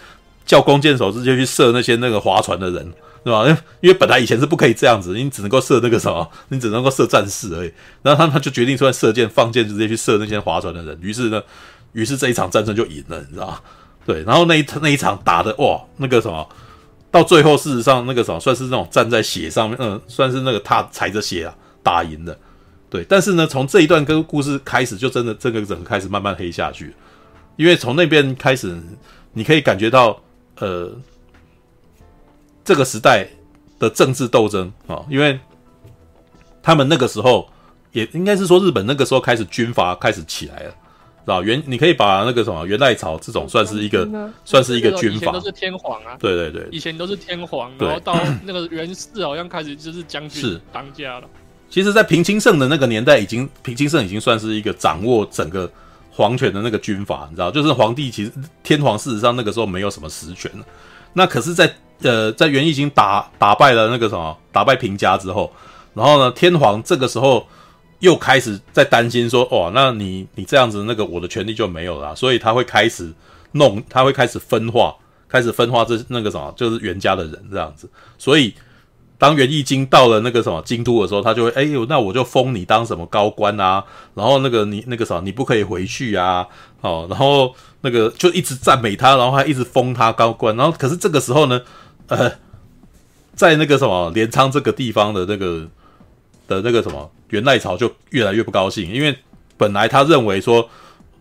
叫弓箭手直接去射那些那个划船的人，对吧？因为本来以前是不可以这样子，你只能够射那个什么，你只能够射战士而已。然后他们他就决定出来射箭放箭，直接去射那些划船的人。于是呢，于是这一场战争就赢了，你知道吗？对，然后那一那一场打的哇，那个什么，到最后事实上那个什么算是那种站在血上面，嗯，算是那个他踩着血啊打赢的。对，但是呢，从这一段跟故事开始，就真的这个人开始慢慢黑下去，因为从那边开始，你可以感觉到，呃，这个时代的政治斗争啊、哦，因为他们那个时候也应该是说日本那个时候开始军阀开始起来了，知道元你可以把那个什么元赖朝这种算是一个算是一个军阀，以前都是天皇啊，对对对，以前都是天皇，然后到那个元氏好像开始就是将军当家了。其实，在平清盛的那个年代，已经平清盛已经算是一个掌握整个皇权的那个军阀，你知道，就是皇帝其实天皇事实上那个时候没有什么实权。那可是在，呃，在源义经打打败了那个什么，打败平家之后，然后呢，天皇这个时候又开始在担心说，哦，那你你这样子，那个我的权力就没有了，所以他会开始弄，他会开始分化，开始分化这那个什么，就是源家的人这样子，所以。当元义经到了那个什么京都的时候，他就会哎呦，那我就封你当什么高官啊，然后那个你那个什么，你不可以回去啊，哦，然后那个就一直赞美他，然后还一直封他高官，然后可是这个时候呢，呃，在那个什么镰仓这个地方的那个的那个什么源赖朝就越来越不高兴，因为本来他认为说，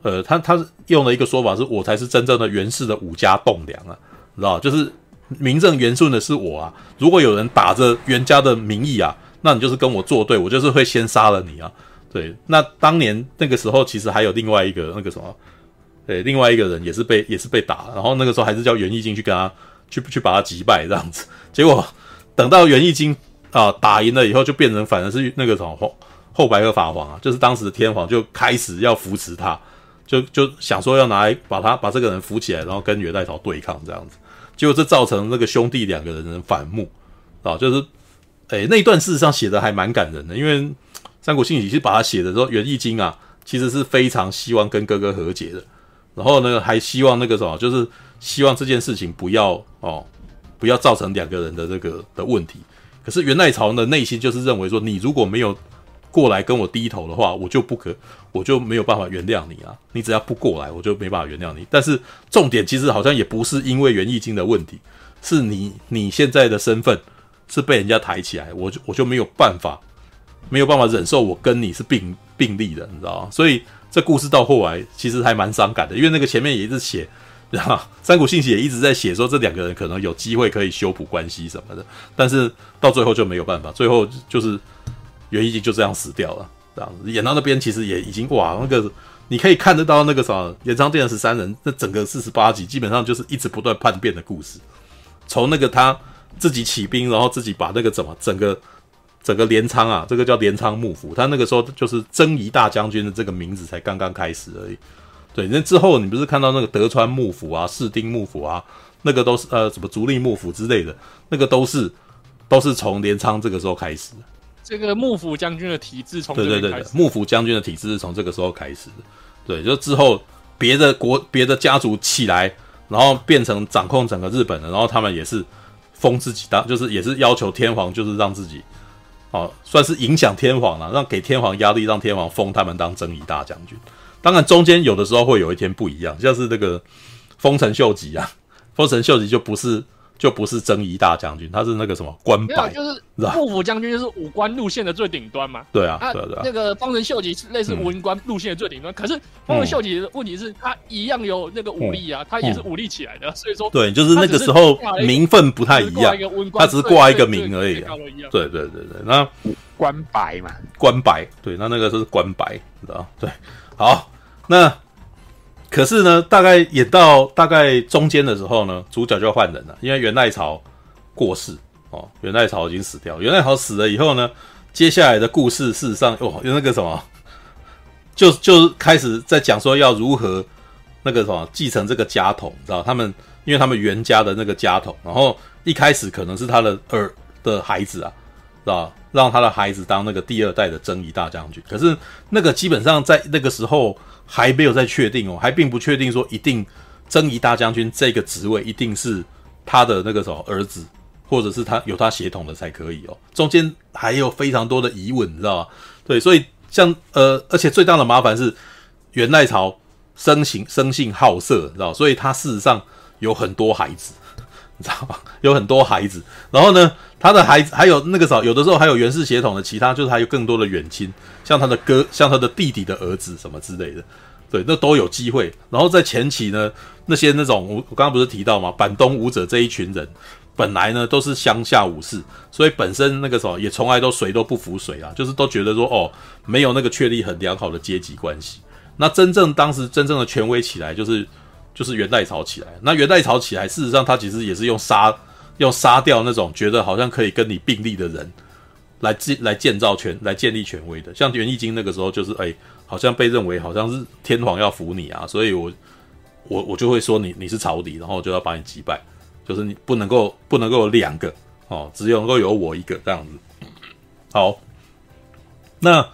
呃，他他用了一个说法是我才是真正的源氏的武家栋梁啊，知道就是。名正言顺的是我啊！如果有人打着源家的名义啊，那你就是跟我作对，我就是会先杀了你啊！对，那当年那个时候其实还有另外一个那个什么，对，另外一个人也是被也是被打，然后那个时候还是叫源义经去跟他去去把他击败这样子。结果等到源义经啊打赢了以后，就变成反而是那个什么后后白河法皇啊，就是当时的天皇就开始要扶持他，就就想说要拿来把他把这个人扶起来，然后跟源赖朝对抗这样子，结果这造成那个兄弟两个人的反目啊，就是诶那一段事实上写的还蛮感人的，因为《三国兴起》是把他写的时候，源义经啊其实是非常希望跟哥哥和解的，然后呢还希望那个什么，就是希望这件事情不要哦不要造成两个人的这个的问题。可是袁赖朝的内心就是认为说，你如果没有过来跟我低头的话，我就不可，我就没有办法原谅你啊！你只要不过来，我就没办法原谅你。但是重点其实好像也不是因为源义经的问题，是你你现在的身份是被人家抬起来，我就我就没有办法，没有办法忍受我跟你是并并立的，你知道吗？所以这故事到后来其实还蛮伤感的，因为那个前面也一直写。然后《三国兴起》也一直在写说，这两个人可能有机会可以修补关系什么的，但是到最后就没有办法，最后就是源义经就这样死掉了。这样子演到那边，其实也已经哇，那个你可以看得到那个什么延昌殿十三人，那整个四十八集基本上就是一直不断叛变的故事。从那个他自己起兵，然后自己把那个怎么整个整个镰仓啊，这个叫镰仓幕府，他那个时候就是征夷大将军的这个名字才刚刚开始而已。对，那之后你不是看到那个德川幕府啊、室町幕府啊，那个都是呃什么足利幕府之类的，那个都是都是从镰仓这个时候开始。这个幕府将军的体制从这对对对，幕府将军的体制是从这个时候开始的。对，就之后别的国别的家族起来，然后变成掌控整个日本的，然后他们也是封自己当，就是也是要求天皇，就是让自己哦算是影响天皇了，让给天皇压力，让天皇封他们当征夷大将军。当然，中间有的时候会有一天不一样，像是那个丰臣秀吉啊，丰臣秀吉就不是就不是征夷大将军，他是那个什么官白，就是幕府将军，就是武官路线的最顶端嘛。对啊，对啊，对啊。那个丰臣秀吉是类似文官路线的最顶端，嗯、可是丰臣秀吉的问题是他一样有那个武力啊，嗯、他也是武力起来的，所以说对，就是那个时候名分不太一样，他只是挂一个名而已、啊。对对对对，那官白嘛，官白，对，那那个是官白，你知道对。好，那可是呢，大概演到大概中间的时候呢，主角就要换人了，因为元赖朝过世哦，元赖朝已经死掉。元赖朝死了以后呢，接下来的故事事实上哦，有那个什么，就就开始在讲说要如何那个什么继承这个家统，知道他们，因为他们源家的那个家统，然后一开始可能是他的儿的孩子啊，知道让他的孩子当那个第二代的征夷大将军，可是那个基本上在那个时候还没有再确定哦，还并不确定说一定征夷大将军这个职位一定是他的那个什么儿子，或者是他有他协同的才可以哦。中间还有非常多的疑问，你知道吗？对，所以像呃，而且最大的麻烦是元赖朝生性生性好色，你知道，所以他事实上有很多孩子。知道吗？有很多孩子，然后呢，他的孩子还有那个时候，有的时候还有源氏血统的其他，就是还有更多的远亲，像他的哥，像他的弟弟的儿子什么之类的，对，那都有机会。然后在前期呢，那些那种我我刚刚不是提到吗？坂东武者这一群人，本来呢都是乡下武士，所以本身那个时候也从来都谁都不服谁啊，就是都觉得说哦，没有那个确立很良好的阶级关系。那真正当时真正的权威起来就是。就是元代朝起来，那元代朝起来，事实上他其实也是用杀，用杀掉那种觉得好像可以跟你并立的人，来建来建造权，来建立权威的。像元义经那个时候，就是哎，好像被认为好像是天皇要服你啊，所以我我我就会说你你是朝敌，然后就要把你击败，就是你不能够不能够有两个哦，只有能够有我一个这样子。好，那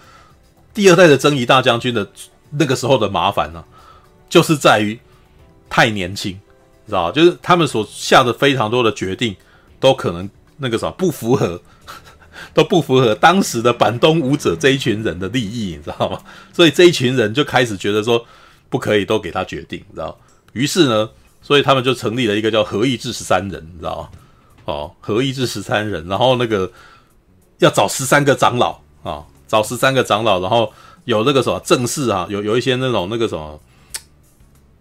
第二代的征夷大将军的那个时候的麻烦呢，就是在于。太年轻，你知道就是他们所下的非常多的决定，都可能那个什么不符合，都不符合当时的坂东武者这一群人的利益，你知道吗？所以这一群人就开始觉得说不可以都给他决定，你知道？于是呢，所以他们就成立了一个叫合议制十三人，你知道吗？哦，合议制十三人，然后那个要找十三个长老啊、找十三个长老，然后有那个什么正式啊，有有一些那种那个什么。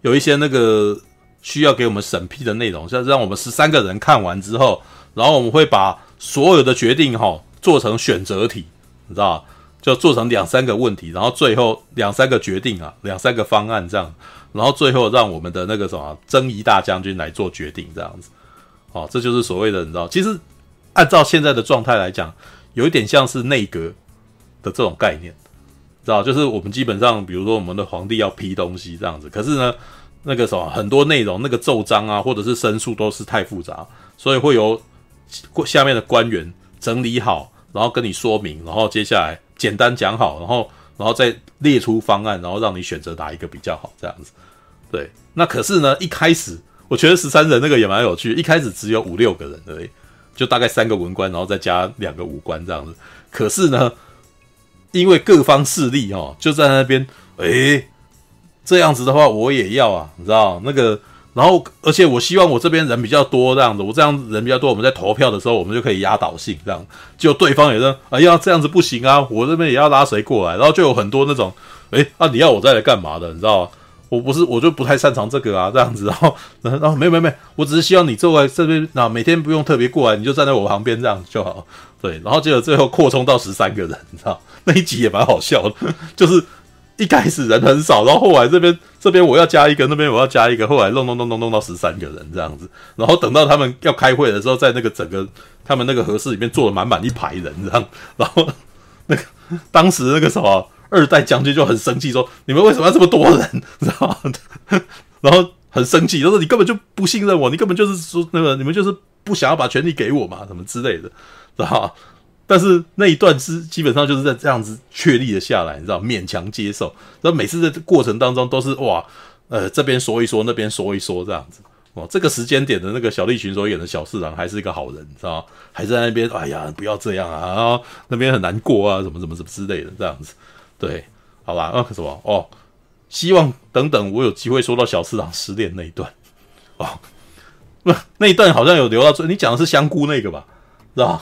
有一些那个需要给我们审批的内容，像让我们十三个人看完之后，然后我们会把所有的决定哈做成选择题，你知道？就做成两三个问题，然后最后两三个决定啊，两三个方案这样，然后最后让我们的那个什么征夷大将军来做决定这样子。哦，这就是所谓的你知道，其实按照现在的状态来讲，有一点像是内阁的这种概念。知道？就是我们基本上，比如说我们的皇帝要批东西这样子，可是呢，那个什么很多内容，那个奏章啊，或者是申诉都是太复杂，所以会由下面的官员整理好，然后跟你说明，然后接下来简单讲好，然后然后再列出方案，然后让你选择哪一个比较好，这样子。对，那可是呢，一开始我觉得十三人那个也蛮有趣，一开始只有五六个人而已，就大概三个文官，然后再加两个武官这样子。可是呢，因为各方势力哦，就在那边，诶，这样子的话我也要啊，你知道那个，然后而且我希望我这边人比较多这样子，我这样子人比较多，我们在投票的时候，我们就可以压倒性这样，就对方也说，哎呀，这样子不行啊，我这边也要拉谁过来，然后就有很多那种，诶，啊，你要我再来干嘛的，你知道吗？我不是，我就不太擅长这个啊，这样子，然后，然后，没有，没有，没有，我只是希望你坐在这边，那每天不用特别过来，你就站在我旁边这样就好，对，然后结果最后扩充到十三个人，你知道，那一集也蛮好笑的，就是一开始人很少，然后后来这边这边我要加一个，那边我要加一个，后来弄弄弄弄弄到十三个人这样子，然后等到他们要开会的时候，在那个整个他们那个合适里面坐了满满一排人这样，然后 那个当时那个什么。二代将军就很生气，说：“你们为什么要这么多人？知道吗？” 然后很生气，他说：“你根本就不信任我，你根本就是说那个你们就是不想要把权力给我嘛，什么之类的，知道吗？”但是那一段是基本上就是在这样子确立了下来，你知道，勉强接受。然后每次在过程当中都是哇，呃，这边说一说，那边说一说，这样子。哦，这个时间点的那个小栗旬所演的小四郎还是一个好人，知道吗？还在那边，哎呀，不要这样啊，那边很难过啊，什么什么什么之类的，这样子。对，好吧，那什么哦，希望等等我有机会说到小次郎失恋那一段哦，不，那一段好像有留到最，你讲的是香菇那个吧？知道？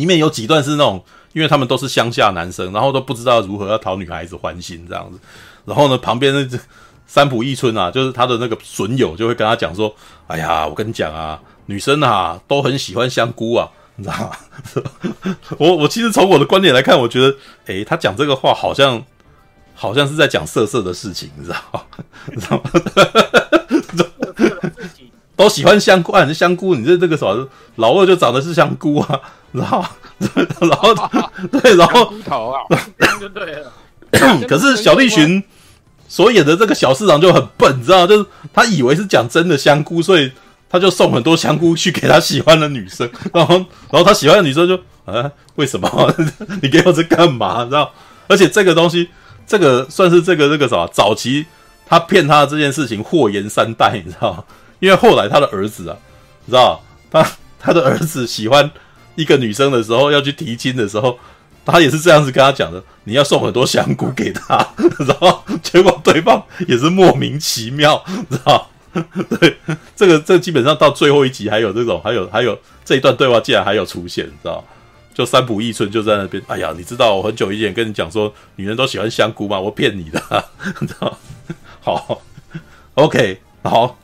里面有几段是那种，因为他们都是乡下男生，然后都不知道如何要讨女孩子欢心这样子，然后呢，旁边那三浦一村啊，就是他的那个损友就会跟他讲说：“哎呀，我跟你讲啊，女生啊都很喜欢香菇啊。”你知道吗？我我其实从我的观点来看，我觉得，诶，他讲这个话好像好像是在讲色色的事情，你知道吗？你知道吗？都喜欢香菇，啊，香菇，你这这个什么老二就长得是香菇啊，然后 然后 对，然后头啊，就对了。可是小栗旬所演的这个小市长就很笨，你知道吗？就是他以为是讲真的香菇，所以。他就送很多香菇去给他喜欢的女生，然后，然后他喜欢的女生就啊，为什么你给我这干嘛？你知道？而且这个东西，这个算是这个这个什么？早期他骗他的这件事情祸延三代，你知道吗？因为后来他的儿子啊，你知道他他的儿子喜欢一个女生的时候，要去提亲的时候，他也是这样子跟他讲的：你要送很多香菇给他，然 后结果对方也是莫名其妙，知道？对，这个这、基本上到最后一集还有这种，还有还有这一段对话竟然还有出现，你知道？就三浦义村就在那边，哎呀，你知道我很久以前跟你讲说女人都喜欢香菇吗？我骗你的，你知道？好，OK，好，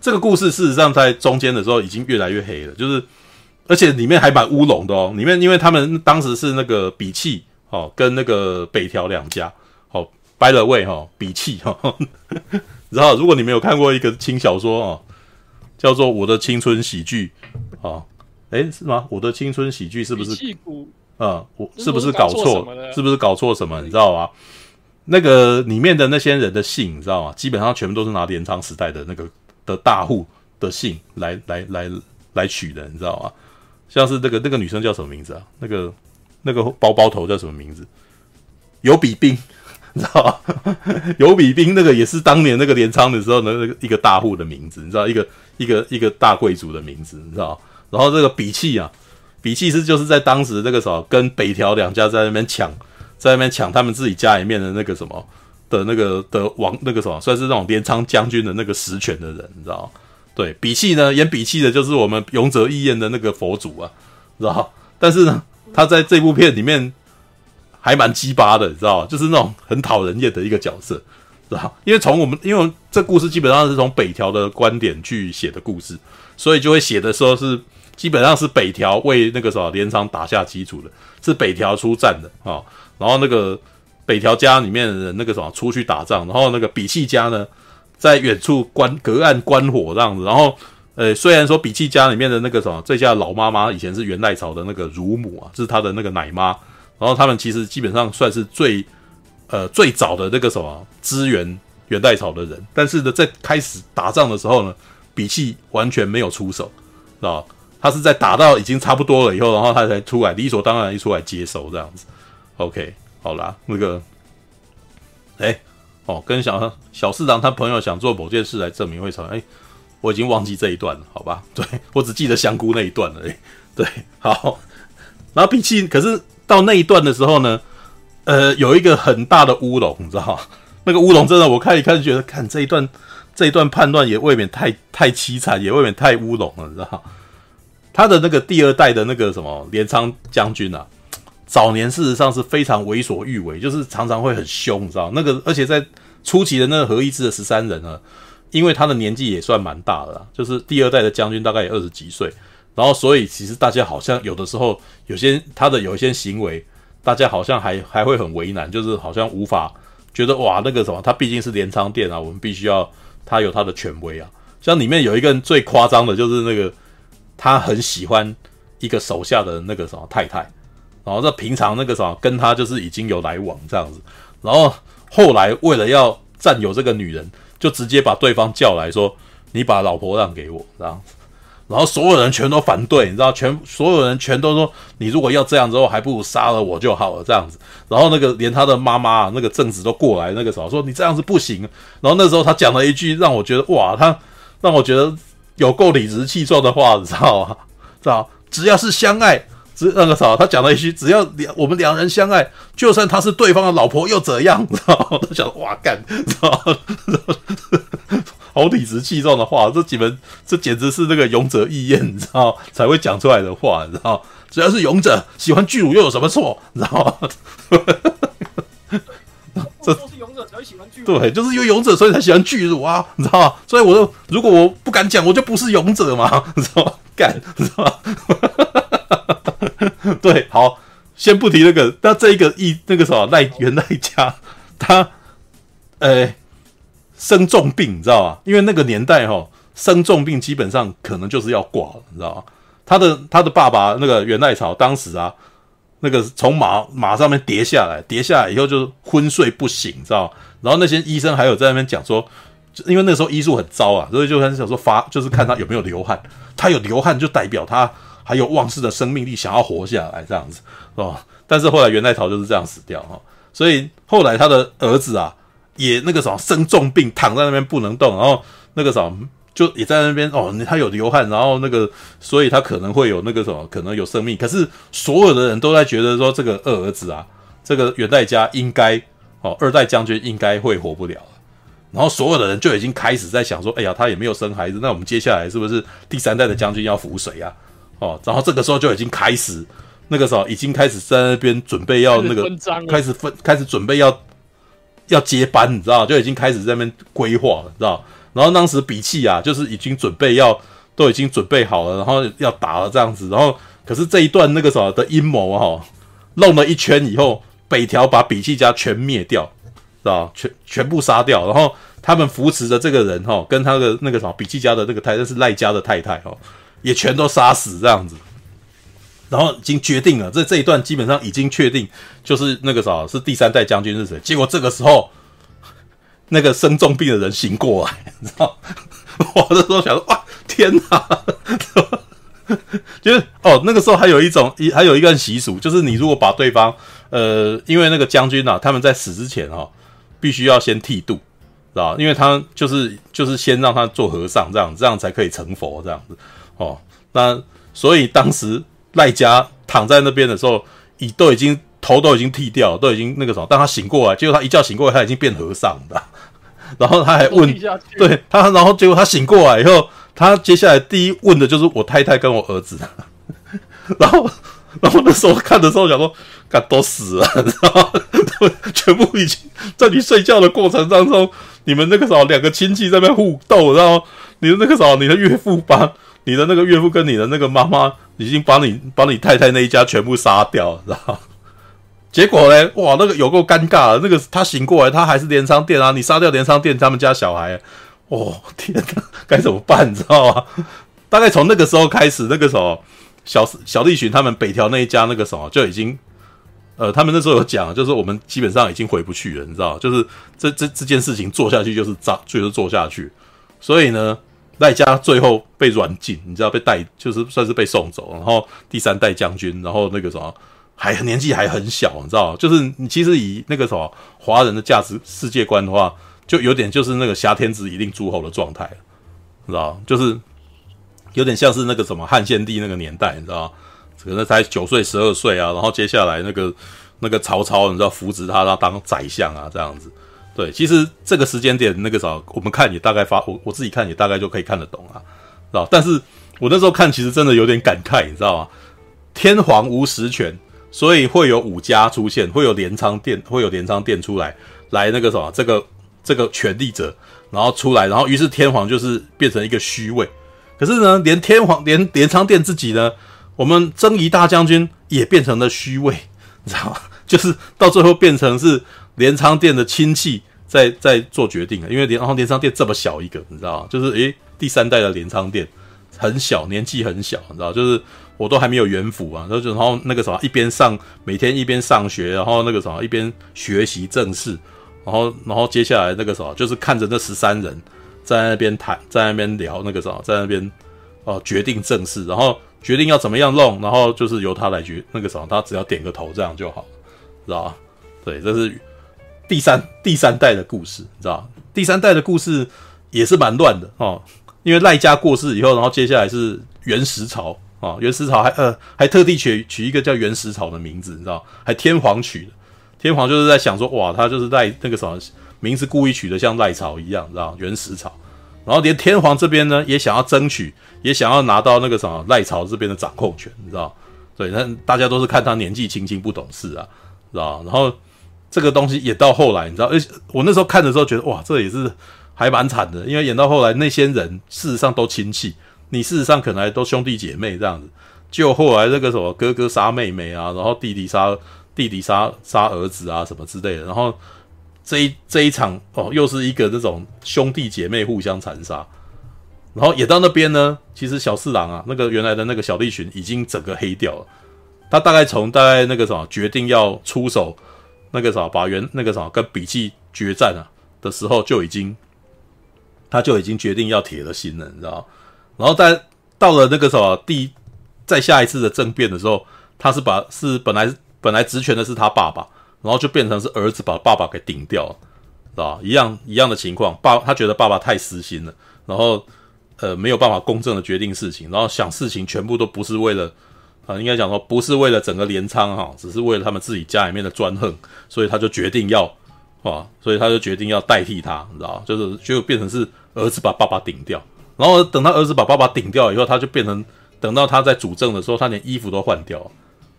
这个故事事实上在中间的时候已经越来越黑了，就是而且里面还蛮乌龙的哦，里面因为他们当时是那个比气哦，跟那个北条两家，好、哦，by the way 哈、哦，比气哈。哦然后，如果你没有看过一个轻小说哦，叫做《我的青春喜剧》啊，诶，是吗？我的青春喜剧是不是？啊，我是不是搞错？是不是搞错什么？你知道吗？那个里面的那些人的姓，你知道吗？基本上全部都是拿镰仓时代的那个的大户的姓来来来来取的，你知道吗？像是那个那个女生叫什么名字啊？那个那个包包头叫什么名字？有比冰。你知道吗？有比冰那个也是当年那个镰仓的时候的那个一个大户的名字，你知道一个一个一个大贵族的名字，你知道？然后这个比气啊，比气是就是在当时那个时候跟北条两家在那边抢，在那边抢他们自己家里面的那个什么的那个的王那个什么，算是那种镰仓将军的那个实权的人，你知道？对，比气呢演比气的就是我们勇者义彦的那个佛祖啊，知道？但是呢，他在这部片里面。还蛮鸡巴的，你知道吗？就是那种很讨人厌的一个角色，知道？因为从我们，因为这故事基本上是从北条的观点去写的故事，所以就会写的时候是基本上是北条为那个什么镰仓打下基础的，是北条出战的啊、然后那个北条家里面的人那个什么出去打仗，然后那个比气家呢在远处观隔岸观火这样子。然后呃，虽然说比气家里面的那个什么这家老妈妈以前是源赖朝的那个乳母啊，就是他的那个奶妈。然后他们其实基本上算是最呃最早的那个什么支援源代朝的人，但是呢，在开始打仗的时候呢，比气完全没有出手，知道他是在打到已经差不多了以后，然后他才出来，理所当然一出来接手这样子。OK，好啦，那个，哎，哦，跟小小市长他朋友想做某件事来证明会成，哎，我已经忘记这一段了，好吧？对，我只记得香菇那一段了，哎，对，好。然后比气，可是到那一段的时候呢，呃，有一个很大的乌龙，你知道吗？那个乌龙真的，我看一看，觉得看这一段这一段判断也未免太太凄惨，也未免太乌龙了，你知道吗？他的那个第二代的那个什么镰仓将军啊，早年事实上是非常为所欲为，就是常常会很凶，你知道那个，而且在初期的那个和一支的十三人呢，因为他的年纪也算蛮大的啦，就是第二代的将军大概也二十几岁，然后所以其实大家好像有的时候有些他的有一些行为，大家好像还还会很为难，就是好像无法觉得哇那个什么，他毕竟是镰仓殿啊，我们必须要他有他的权威啊。像里面有一个人最夸张的就是那个。他很喜欢一个手下的那个什么太太，然后这平常那个什么跟他就是已经有来往这样子，然后后来为了要占有这个女人，就直接把对方叫来说：“你把老婆让给我。”这样子，然后所有人全都反对，你知道，全所有人全都说：“你如果要这样之后，还不如杀了我就好了。”这样子，然后那个连他的妈妈那个正子都过来，那个什么说：“你这样子不行。”然后那时候他讲了一句让我觉得哇，他让我觉得。有够理直气壮的话，你知道吗？知道？只要是相爱，只那个啥，他讲了一句：只要两我们两人相爱，就算他是对方的老婆又怎样？知道？他想哇干，知道？好理直气壮的话，这几门这简直是那个勇者义彦，你知道才会讲出来的话，你知道？只要是勇者喜欢巨乳又有什么错？你知道？这都是勇者才会喜欢巨乳，对，就是因为勇者所以才喜欢巨乳啊，你知道吗？所以我就如果我不敢讲，我就不是勇者嘛，你知道吗？干，你知道吗？哈哈哈 对，好，先不提那个，那这一个一那个什么赖元赖家，他呃生重病，你知道吗？因为那个年代哈、生重病基本上可能就是要挂了，你知道吗？他的他的爸爸那个源赖朝当时啊。那个从马马上面跌下来，跌下来以后就昏睡不醒，你知道？然后那些医生还有在那边讲说，因为那时候医术很糟啊，所以就很想说发，就是看他有没有流汗，他有流汗就代表他还有旺盛的生命力，想要活下来这样子，哦。但是后来元代朝就是这样死掉哈，所以后来他的儿子啊，也那个什么生重病，躺在那边不能动，然后那个什么。就也在那边哦，他有流汗，然后那个，所以他可能会有那个什么，可能有生命。可是所有的人都在觉得说，这个二儿子啊，这个元代家应该哦，二代将军应该会活不了。然后所有的人就已经开始在想说，哎呀，他也没有生孩子，那我们接下来是不是第三代的将军要扶谁啊？哦，然后这个时候就已经开始那个时候已经开始在那边准备要那个开始分开始准备要要接班，你知道，就已经开始在那边规划了，你知道。然后当时比气啊，就是已经准备要，都已经准备好了，然后要打了这样子。然后可是这一段那个什么的阴谋哈，弄了一圈以后，北条把比气家全灭掉，知道全全部杀掉。然后他们扶持的这个人哈，跟他的那个什么比气家的那个太太是赖家的太太哈，也全都杀死这样子。然后已经决定了，这这一段基本上已经确定，就是那个啥是第三代将军是谁。结果这个时候。那个生重病的人醒过来，你知道？我那时候想说，哇，天哪！就是哦，那个时候还有一种还有一个习俗，就是你如果把对方，呃，因为那个将军啊，他们在死之前哈、哦，必须要先剃度，知道？因为他就是就是先让他做和尚，这样这样才可以成佛，这样子哦。那所以当时赖家躺在那边的时候，已都已经头都已经剃掉，都已经那个什么，当他醒过来，结果他一觉醒过来，他已经变和尚的。然后他还问，对他，然后结果他醒过来以后，他接下来第一问的就是我太太跟我儿子，然后，然后那时候看的时候想说，干都死了，你知道吗？全部已经在你睡觉的过程当中，你们那个时候两个亲戚在那边互斗，然后你的那个时候你的岳父把你的那个岳父跟你的那个妈妈已经把你把你太太那一家全部杀掉了，知道？结果呢？哇，那个有够尴尬的。那个他醒过来，他还是镰仓店啊！你杀掉镰仓店，他们家小孩，哦天哪，该怎么办？你知道吗？大概从那个时候开始，那个时候小小栗旬他们北条那一家那个什么就已经呃，他们那时候有讲，就是我们基本上已经回不去了，你知道，就是这这这件事情做下去就是砸，就是做下去。所以呢，赖家最后被软禁，你知道被带，就是算是被送走。然后第三代将军，然后那个什么，还年纪还很小，你知道，就是你其实以那个什么华人的价值世界观的话，就有点就是那个挟天子以令诸侯的状态，知道，就是有点像是那个什么汉献帝那个年代，你知道。可能才九岁、十二岁啊，然后接下来那个那个曹操，你知道扶植他，他当宰相啊，这样子。对，其实这个时间点，那个时候我们看也大概发，我我自己看也大概就可以看得懂啊，知道？但是我那时候看，其实真的有点感慨，你知道吗？天皇无实权，所以会有武家出现，会有镰仓殿，会有镰仓殿出来，来那个什么，这个这个权力者，然后出来，然后于是天皇就是变成一个虚位。可是呢，连天皇连镰仓殿自己呢？我们征夷大将军也变成了虚位，你知道吗？就是到最后变成是镰仓殿的亲戚在在做决定了，因为连然后连仓店这么小一个，你知道吗？就是诶，第三代的连仓店很小，年纪很小，你知道，就是我都还没有元服啊，然后就然后那个什么一边上每天一边上学，然后那个什么一边学习政事，然后然后接下来那个什么就是看着那十三人在那边谈，在那边聊那个什么，在那边哦、决定政事，然后。决定要怎么样弄，然后就是由他来决那个什么，他只要点个头这样就好，知道吧？对，这是第三第三代的故事，你知道？第三代的故事也是蛮乱的哦，因为赖家过世以后，然后接下来是元时朝啊、哦，元时朝还呃还特地取取一个叫元时朝的名字，你知道，还天皇取的，天皇就是在想说，哇，他就是赖那个什么名字故意取得像赖朝一样，知道元时朝。然后连天皇这边呢，也想要争取，也想要拿到那个什么赖朝这边的掌控权，你知道？对，那大家都是看他年纪轻轻不懂事啊，知道？然后这个东西演到后来，你知道？而且我那时候看的时候觉得，哇，这也是还蛮惨的，因为演到后来那些人事实上都亲戚，你事实上可能还都兄弟姐妹这样子，就后来这个什么哥哥杀妹妹啊，然后弟弟杀弟弟杀杀儿子啊什么之类的，然后。这一这一场哦，又是一个这种兄弟姐妹互相残杀，然后也到那边呢。其实小四郎啊，那个原来的那个小栗旬已经整个黑掉了。他大概从大概那个什么决定要出手，那个什么把原那个什么跟笔记决战啊的时候，就已经他就已经决定要铁了心了，你知道？然后在到了那个什么第再下一次的政变的时候，他是把是本来本来职权的是他爸爸。然后就变成是儿子把爸爸给顶掉了，是吧？一样一样的情况，爸他觉得爸爸太私心了，然后呃没有办法公正的决定事情，然后想事情全部都不是为了、啊，应该讲说不是为了整个镰仓哈，只是为了他们自己家里面的专横，所以他就决定要啊，所以他就决定要代替他，你知道就是就变成是儿子把爸爸顶掉，然后等他儿子把爸爸顶掉以后，他就变成等到他在主政的时候，他连衣服都换掉。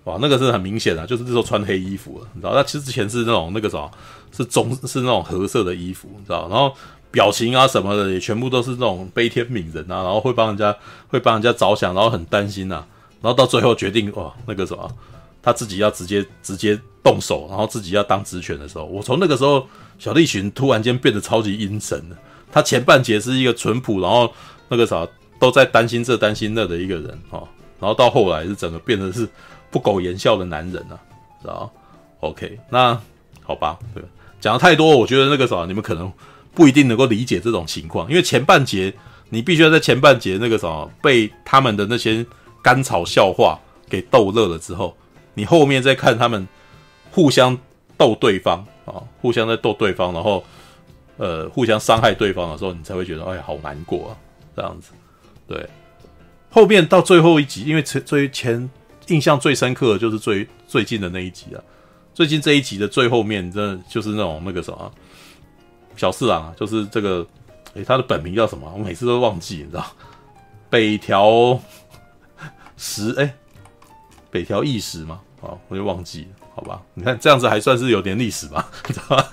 哇，那个是很明显的，就是那时候穿黑衣服了，你知道？他其实之前是那种那个什么，是棕是那种褐色的衣服，你知道？然后表情啊什么的也全部都是那种悲天悯人啊，然后会帮人家会帮人家着想，然后很担心呐、啊，然后到最后决定哇，那个什么，他自己要直接直接动手，然后自己要当职权的时候，我从那个时候小栗旬突然间变得超级阴森了。他前半节是一个淳朴，然后那个啥都在担心这担心那的一个人哦，然后到后来是整个变得是。不苟言笑的男人啊，知道？OK，那好吧，对，讲的太多，我觉得那个啥，你们可能不一定能够理解这种情况，因为前半节你必须要在前半节那个啥被他们的那些甘草笑话给逗乐了之后，你后面再看他们互相逗对方啊，互相在逗对方，然后呃互相伤害对方的时候，你才会觉得哎，好难过啊，这样子。对，后面到最后一集，因为最最前。印象最深刻的就是最最近的那一集啊，最近这一集的最后面，真的就是那种那个什么小四郎啊，就是这个，诶，他的本名叫什么？我每次都忘记，你知道？北条十，诶，北条义时吗？好，我就忘记了，好吧？你看这样子还算是有点历史吧，你知道吗？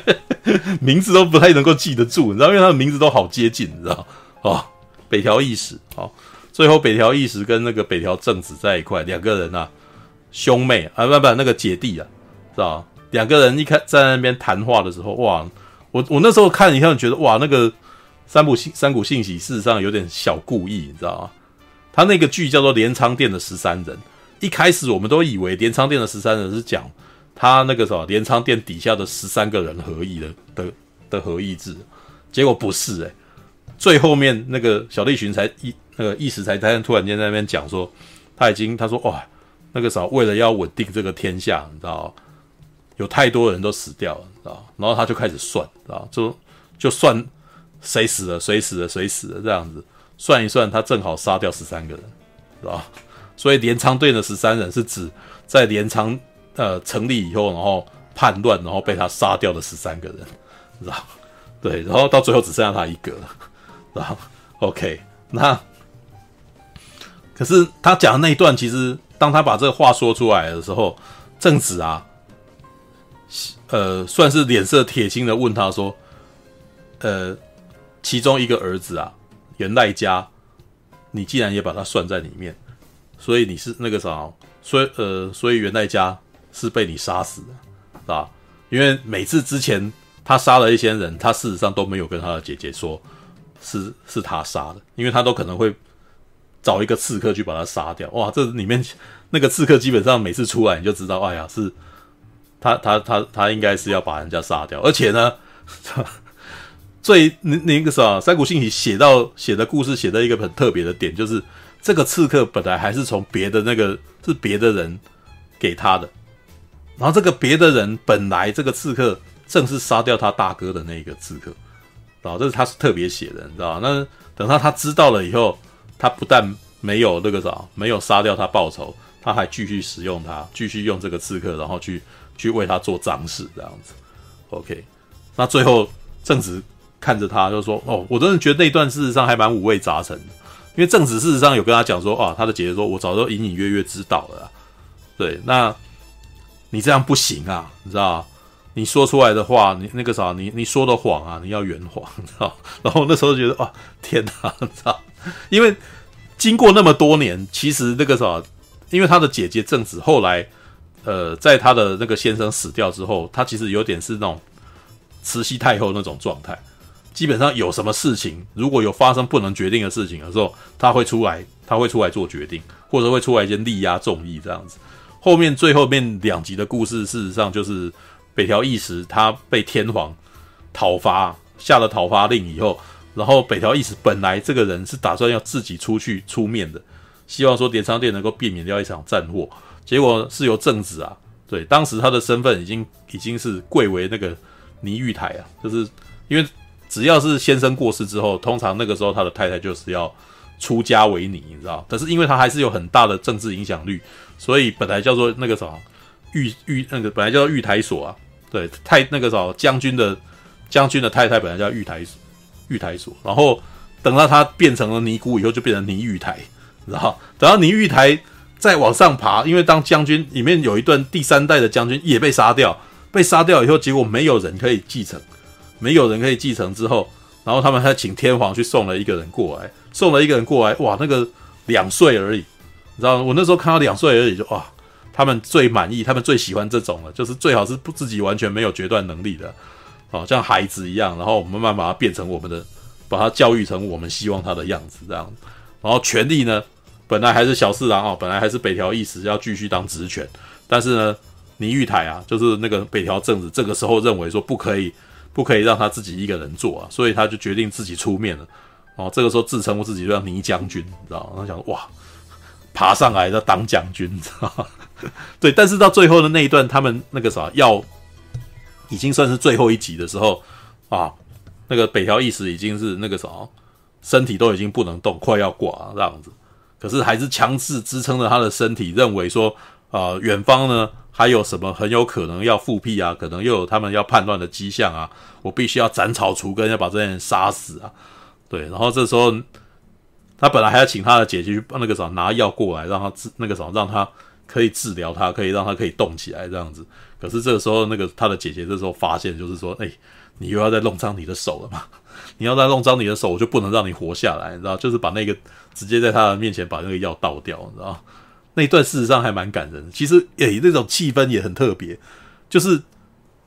名字都不太能够记得住，你知道，因为他的名字都好接近，你知道？哦，北条义时，好。最后，北条义时跟那个北条政子在一块，两个人啊，兄妹啊，不不，那个姐弟啊，知道两个人一开在那边谈话的时候，哇，我我那时候看一看，觉得哇，那个三浦信三谷信喜事实上有点小故意，你知道吗？他那个剧叫做《镰仓殿的十三人》，一开始我们都以为镰仓殿的十三人是讲他那个什么镰仓殿底下的十三个人合议的的的合议制，结果不是诶、最后面那个小栗旬才一那个一时才突突然间在那边讲说，他已经他说哇，那个啥为了要稳定这个天下，你知道，有太多人都死掉了，知道，然后他就开始算，知道，就就算谁死了谁死了谁死了这样子，算一算他正好杀掉十三个人，是吧。所以镰仓队的十三人是指在镰仓呃成立以后，然后叛乱，然后被他杀掉的十三个人，是吧？对，然后到最后只剩下他一个了，然后 OK，那可是他讲的那一段，其实当他把这个话说出来的时候，正子啊，呃，算是脸色铁青的问他说，呃，其中一个儿子啊，元赖家，你既然也把他算在里面。所以你是那个啥，所以呃，所以元赖家是被你杀死的，是吧？因为每次之前他杀了一些人，他事实上都没有跟他的姐姐说是是他杀的，因为他都可能会找一个刺客去把他杀掉。哇，这里面那个刺客基本上每次出来你就知道，哎呀，是他他他他应该是要把人家杀掉，而且呢，最那那个啥，三谷幸喜写到写的故事写的一个很特别的点就是。这个刺客本来还是从别的那个是别的人给他的，然后这个别的人本来这个刺客正是杀掉他大哥的那个刺客，啊这是他是特别写的，你知道？那等到他知道了以后，他不但没有那个啥，没有杀掉他报仇，他还继续使用他，继续用这个刺客，然后去去为他做脏事这样子。OK，那最后正直看着他就说：“哦，我真的觉得那段事实上还蛮五味杂陈的。”因为正子事实上有跟他讲说，啊，他的姐姐说，我早就隐隐约约知道了，对，那你这样不行啊，你知道你说出来的话，你那个啥，你你说的谎啊，你要圆谎，你知道？然后那时候觉得，啊，天哪，你知道？因为经过那么多年，其实那个啥，因为他的姐姐正子后来，呃，在他的那个先生死掉之后，他其实有点是那种慈禧太后那种状态。基本上有什么事情，如果有发生不能决定的事情的时候，他会出来，他会出来做决定，或者会出来先力压众议这样子。后面最后面两集的故事，事实上就是北条义时他被天皇讨伐，下了讨伐令以后，然后北条义时本来这个人是打算要自己出去出面的，希望说镰仓殿能够避免掉一场战祸，结果是由正子啊，对，当时他的身份已经已经是贵为那个尼御台啊，就是因为。只要是先生过世之后，通常那个时候他的太太就是要出家为尼，你知道？但是因为他还是有很大的政治影响力，所以本来叫做那个什么御御那个本来叫做御台所啊，对，太那个什么将军的将军的太太本来叫御台御台所，然后等到他变成了尼姑以后，就变成尼御台，知道？等到尼御台再往上爬，因为当将军里面有一段第三代的将军也被杀掉，被杀掉以后，结果没有人可以继承。没有人可以继承之后，然后他们还请天皇去送了一个人过来，送了一个人过来，哇，那个两岁而已，你知道吗？我那时候看到两岁而已就，哇，他们最满意，他们最喜欢这种了，就是最好是不自己完全没有决断能力的，哦，像孩子一样，然后我们慢慢把他变成我们的，把他教育成我们希望他的样子这样，然后权力呢，本来还是小四郎啊，本来还是北条义时要继续当职权，但是呢，尼玉台啊，就是那个北条政子，这个时候认为说不可以。不可以让他自己一个人做啊，所以他就决定自己出面了。哦，这个时候自称我自己叫倪将军，你知道吗？他想哇，爬上来要当将军，你知道吗？对，但是到最后的那一段，他们那个啥要已经算是最后一集的时候啊，那个北条义时已经是那个啥，身体都已经不能动，快要挂了这样子，可是还是强制支撑着他的身体，认为说啊，远方呢。还有什么很有可能要复辟啊？可能又有他们要叛乱的迹象啊！我必须要斩草除根，要把这些人杀死啊！对，然后这时候他本来还要请他的姐姐去那个什么拿药过来，让他治那个什么，让他可以治疗他，可以让他可以动起来这样子。可是这个时候，那个他的姐姐这时候发现，就是说，哎，你又要再弄脏你的手了嘛？你要再弄脏你的手，我就不能让你活下来，你知道？就是把那个直接在他的面前把那个药倒掉，你知道？那一段事实上还蛮感人，其实诶，那种气氛也很特别，就是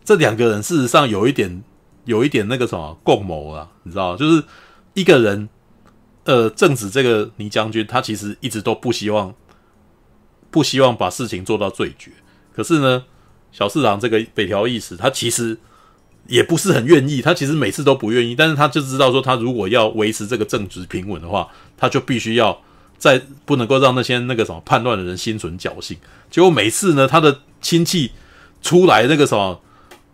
这两个人事实上有一点，有一点那个什么共谋啊，你知道，就是一个人，呃，正子这个倪将军，他其实一直都不希望不希望把事情做到最绝。可是呢，小四郎这个北条义时，他其实也不是很愿意，他其实每次都不愿意，但是他就知道说，他如果要维持这个政局平稳的话，他就必须要在不能够让那些那个什么叛乱的人心存侥幸。结果每次呢，他的亲戚出来那个什么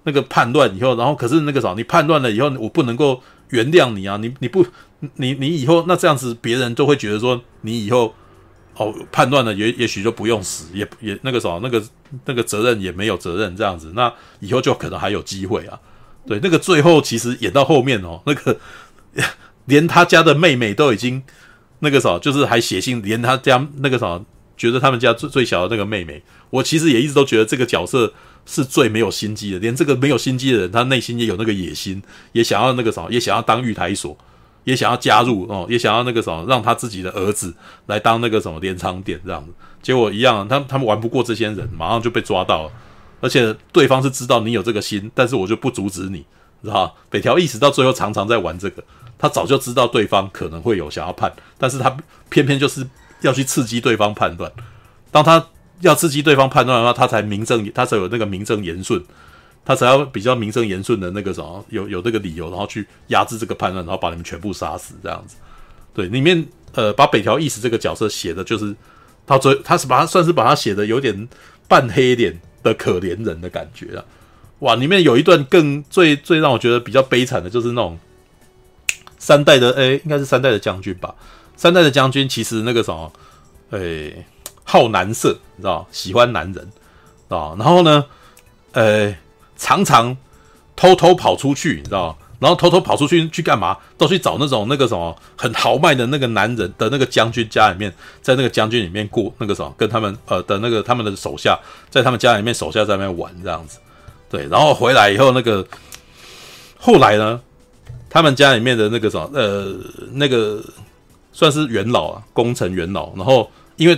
那个叛乱以后，然后可是那个什么，你叛乱了以后，我不能够原谅你啊，你你不你你以后那这样子，别人都会觉得说你以后。哦，叛乱了也也许就不用死，也也那个什么，那个那个责任也没有责任这样子，那以后就可能还有机会啊。对，那个最后其实演到后面哦，那个 连他家的妹妹都已经那个啥，就是还写信，连他家那个啥，觉得他们家最最小的那个妹妹，我其实也一直都觉得这个角色是最没有心机的，连这个没有心机的人，他内心也有那个野心，也想要那个啥，也想要当御台所。也想要加入哦，也想要那个什么，让他自己的儿子来当那个什么镰仓殿这样子，结果一样，他他们玩不过这些人，马上就被抓到了，而且对方是知道你有这个心，但是我就不阻止你，知道吧？北条义时到最后常常在玩这个，他早就知道对方可能会有想要判，但是他偏偏就是要去刺激对方判断，当他要刺激对方判断的话，他才名正，他才有那个名正言顺。他才要比较名正言顺的那个什么，有 有这个理由，然后去压制这个判断，然后把你们全部杀死这样子。对，里面呃，把北条义时这个角色写的就是他最，他是把他算是把他写的有点半黑脸的可怜人的感觉啊。哇，里面有一段更最最让我觉得比较悲惨的就是那种三代的，诶，应该是三代的将军吧？三代的将军其实那个什么，诶，好男色，你知道，喜欢男人啊。然后呢，诶。常常偷偷跑出去，你知道？然后偷偷跑出去去干嘛？都去找那种那个什么很豪迈的那个男人的那个将军家里面，在那个将军里面过那个什么，跟他们呃的那个他们的手下，在他们家里面手下在那边玩这样子。对，然后回来以后那个后来呢，他们家里面的那个什么呃那个算是元老啊，功臣元老。然后因为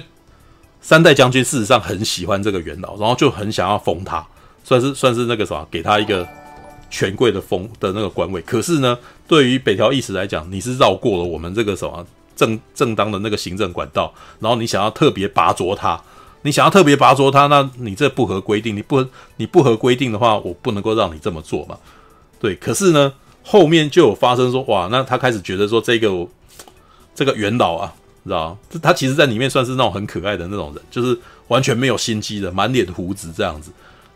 三代将军事实上很喜欢这个元老，然后就很想要封他。算是算是那个什么，给他一个权贵的封的那个官位。可是呢，对于北条义时来讲，你是绕过了我们这个什么正正当的那个行政管道，然后你想要特别拔擢他，你想要特别拔擢他，那你这不合规定，你不你不合规定的话，我不能够让你这么做嘛。对，可是呢，后面就有发生说，哇，那他开始觉得说，这个这个元老啊，知道吗？他其实在里面算是那种很可爱的那种人，就是完全没有心机的，满脸胡子这样子。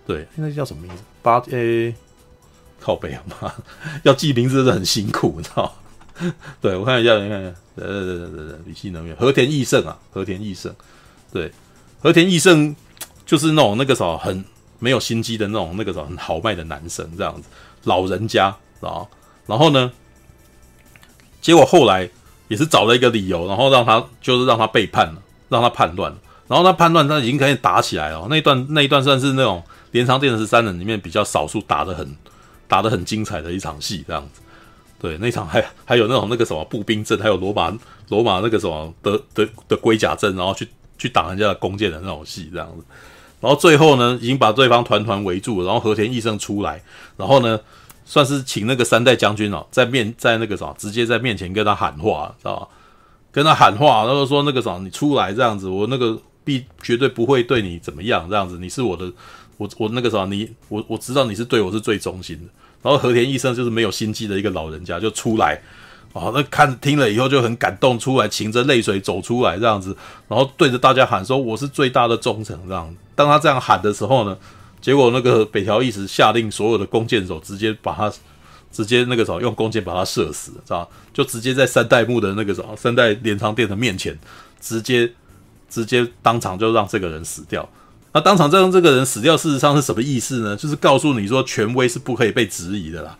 对，那叫什么名字？八 A 靠北啊妈，要记名字真的很辛苦，你知道吗？对，我看一下，你看一下，呃对对对对，能源和田义胜啊，和田义胜，对，和田义胜就是那种那个什么很没有心机的那种那个什么很豪迈的男生这样子，老人家啊，然后呢，结果后来也是找了一个理由，然后让他就是让他背叛了，让他叛乱了，然后他叛乱，他已经可以打起来了，那一段那一段算是那种。镰仓殿的三人里面比较少数打得很打得很精彩的一场戏，这样子，对，那场还还有那种那个什么步兵阵，还有罗马罗马那个什么的的的龟甲阵，然后去去挡人家的弓箭的那种戏，这样子，然后最后呢，已经把对方团团围住了，然后和田义胜出来，然后呢，算是请那个三代将军哦，在面在那个什么，直接在面前跟他喊话，知道吧？跟他喊话，然后说那个什么，你出来这样子，我那个必绝对不会对你怎么样，这样子，你是我的。我我那个啥，你我我知道你是对我是最忠心的。然后和田医生就是没有心机的一个老人家，就出来，哦，那看听了以后就很感动，出来噙着泪水走出来这样子，然后对着大家喊说：“我是最大的忠诚。”这样，当他这样喊的时候呢，结果那个北条义时下令所有的弓箭手直接把他直接那个啥用弓箭把他射死，知道就直接在三代目的那个啥三代镰仓殿的面前，直接直接当场就让这个人死掉。那当场让这个人死掉，事实上是什么意思呢？就是告诉你说，权威是不可以被质疑的啦。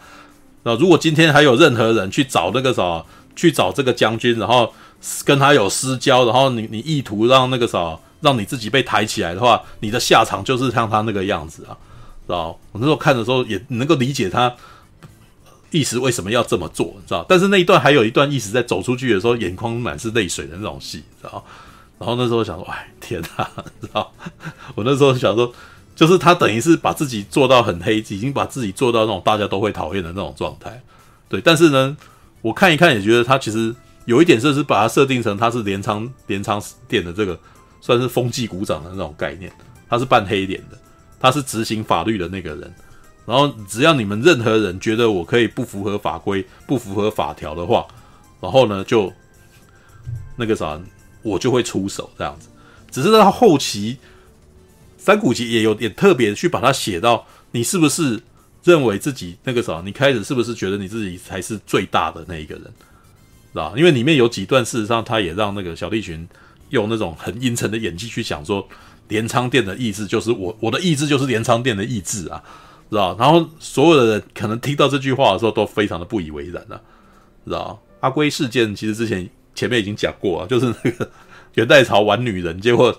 那如果今天还有任何人去找那个啥，去找这个将军，然后跟他有私交，然后你你意图让那个啥，让你自己被抬起来的话，你的下场就是像他那个样子啊，知道？我那时候看的时候也能够理解他义时为什么要这么做，知道？但是那一段还有一段义时在走出去的时候，眼眶满是泪水的那种戏，知道？然后那时候想说，哎，天哪，知道？我那时候想说，就是他等于是把自己做到很黑，已经把自己做到那种大家都会讨厌的那种状态。对，但是呢，我看一看也觉得他其实有一点，就是把他设定成他是镰仓镰仓店的这个算是风纪股长的那种概念，他是扮黑脸的，他是执行法律的那个人。然后只要你们任何人觉得我可以不符合法规、不符合法条的话，然后呢就那个啥，我就会出手这样子。只是到后期，三谷吉也有点特别去把它写到，你是不是认为自己那个啥？你开始是不是觉得你自己才是最大的那一个人？是吧？因为里面有几段，事实上他也让那个小栗旬用那种很阴沉的演技去讲说，镰仓殿的意志就是我，我的意志就是镰仓殿的意志啊。知道，然后所有的人可能听到这句话的时候都非常的不以为然了，知道？阿龟事件其实之前前面已经讲过啊，就是那个元代朝玩女人，结果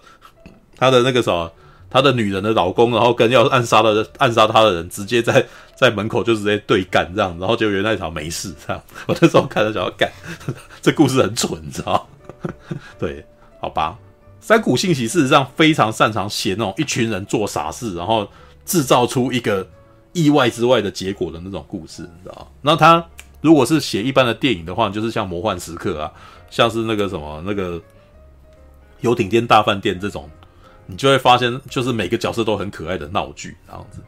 他的那个什么，他的女人的老公，然后跟要暗杀的暗杀他的人，直接在在门口就直接对干这样，然后结果元代朝没事这样。我那时候看了想要干，这故事很蠢，你知道？对，好吧。三谷信喜事实上非常擅长写那种一群人做傻事，然后制造出一个。意外之外的结果的那种故事，你知道？那他如果是写一般的电影的话，就是像《魔幻时刻》啊，像是那个什么那个游艇店大饭店这种，你就会发现，就是每个角色都很可爱的闹剧这样子。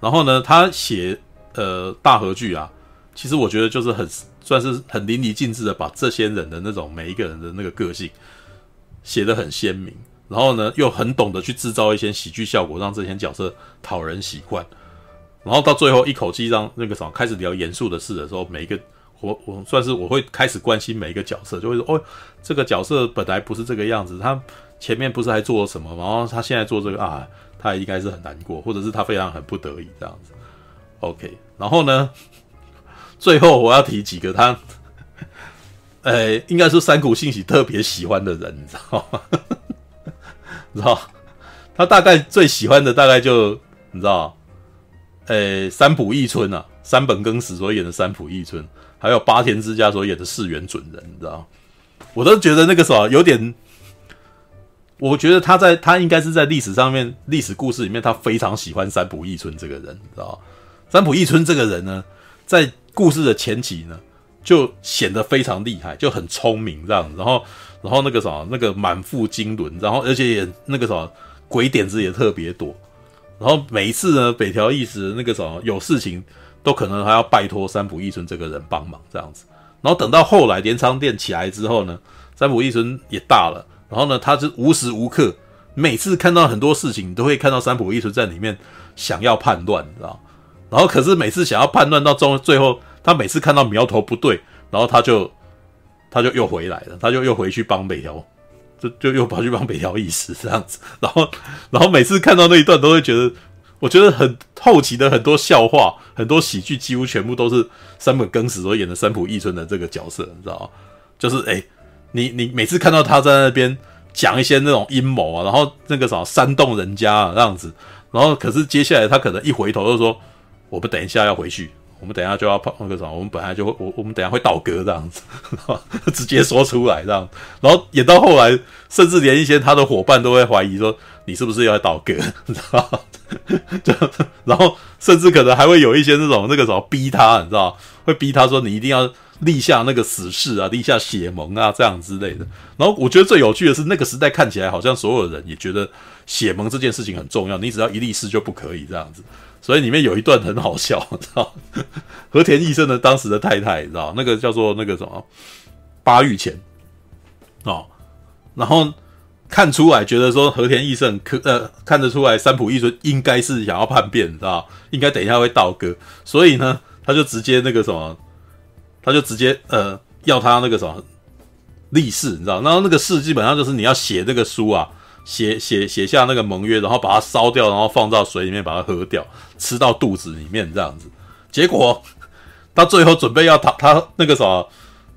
然后呢，他写呃大合剧啊，其实我觉得就是很算是很淋漓尽致的把这些人的那种每一个人的那个个性写的很鲜明，然后呢又很懂得去制造一些喜剧效果，让这些角色讨人喜欢。然后到最后一口气让那个什么开始聊严肃的事的时候，每一个我我算是我会开始关心每一个角色，就会说哦，这个角色本来不是这个样子，他前面不是还做了什么，然后他现在做这个啊，他应该是很难过，或者是他非常很不得已这样子。OK，然后呢，最后我要提几个他，呃，应该是三谷幸喜特别喜欢的人，你知道吗？你知道，他大概最喜欢的大概就你知道。诶，三浦义村啊，山本耕史所演的三浦义村，还有八田之家所演的四原准人，你知道？我都觉得那个什么有点，我觉得他在他应该是在历史上面历史故事里面，他非常喜欢三浦义村这个人，你知道？三浦义村这个人呢，在故事的前期呢，就显得非常厉害，就很聪明这样，然后然后那个什么那个满腹经纶，然后而且也那个什么鬼点子也特别多。然后每一次呢，北条义时那个什么有事情，都可能还要拜托三浦义村这个人帮忙这样子。然后等到后来镰仓殿起来之后呢，三浦义村也大了，然后呢，他是无时无刻每次看到很多事情，都会看到三浦义村在里面想要叛乱，你知道？然后可是每次想要叛乱到中最后，他每次看到苗头不对，然后他就他就又回来了，他就又回去帮北条。就就又跑去帮北条义时这样子，然后然后每次看到那一段都会觉得，我觉得很后期的很多笑话、很多喜剧几乎全部都是山本耕史所演的三浦义村的这个角色，你知道吗？就是诶、你你每次看到他在那边讲一些那种阴谋啊，然后那个啥煽动人家啊这样子，然后可是接下来他可能一回头就说，我们等一下要回去。我们等下就要碰那个什么，我们本来就会我我们等下会倒戈这样子，直接说出来这样，然后演到后来，甚至连一些他的伙伴都会怀疑说，你是不是要倒戈，你知道？就然后甚至可能还会有一些那种那个什么逼他，你知道？会逼他说你一定要立下那个死誓啊，立下血盟啊这样之类的。然后我觉得最有趣的是那个时代看起来好像所有人也觉得血盟这件事情很重要，你只要一立誓就不可以这样子。所以里面有一段很好笑，知道？和田义生的当时的太太，知道？那个叫做那个什么？八玉前。哦，然后看出来觉得说和田义生可呃看得出来三浦义尊应该是想要叛变，知道？应该等一下会倒戈，所以呢他就直接那个什么，他就直接呃要他那个什么立誓，你知道，然后那个誓基本上就是你要写这个书啊。写写写下那个盟约，然后把它烧掉，然后放到水里面把它喝掉，吃到肚子里面这样子。结果他最后准备要他他那个什么，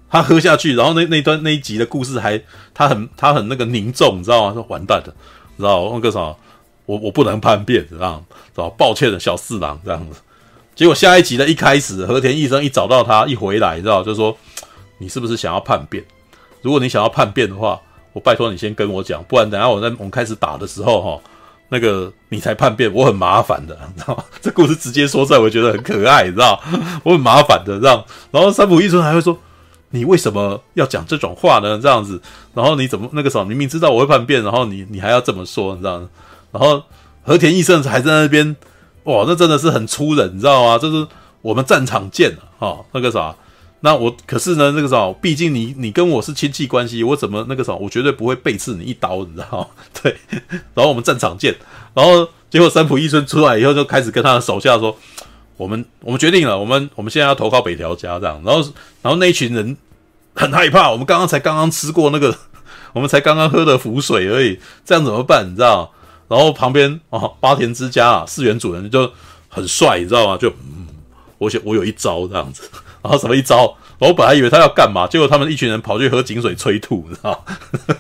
他喝下去，然后那那段那一集的故事还他很他很那个凝重，你知道吗？说完蛋了，知道那个什么，我我不能叛变，知道知道？抱歉的小四郎这样子。结果下一集的一开始，和田医生一找到他一回来，你知道就说你是不是想要叛变？如果你想要叛变的话。我拜托你先跟我讲，不然等下我在我们开始打的时候哈，那个你才叛变，我很麻烦的，你知道吗？这故事直接说出来，我觉得很可爱，你知道？我很麻烦的这样。然后三浦义村还会说：“你为什么要讲这种话呢？这样子，然后你怎么那个时候明明知道我会叛变，然后你你还要这么说，你知道吗？然后和田义胜还在那边，哇，那真的是很粗人，你知道吗？就是我们战场见了，哈，那个啥，那我可是呢，那个啥，毕竟你你跟我是亲戚关系，我怎么那个啥，我绝对不会背刺你一刀，你知道吗？对，然后我们战场见，然后结果三浦义村出来以后就开始跟他的手下说。我们我们决定了，我们我们现在要投靠北条家这样，然后然后那一群人很害怕，我们刚刚才刚刚吃过那个，我们才刚刚喝的符水而已，这样怎么办？你知道？然后旁边哦，八田之家啊，四元主人就很帅，你知道吗？就嗯，我想我有一招这样子，然后什么一招？我本来以为他要干嘛，结果他们一群人跑去喝井水催吐，你知道？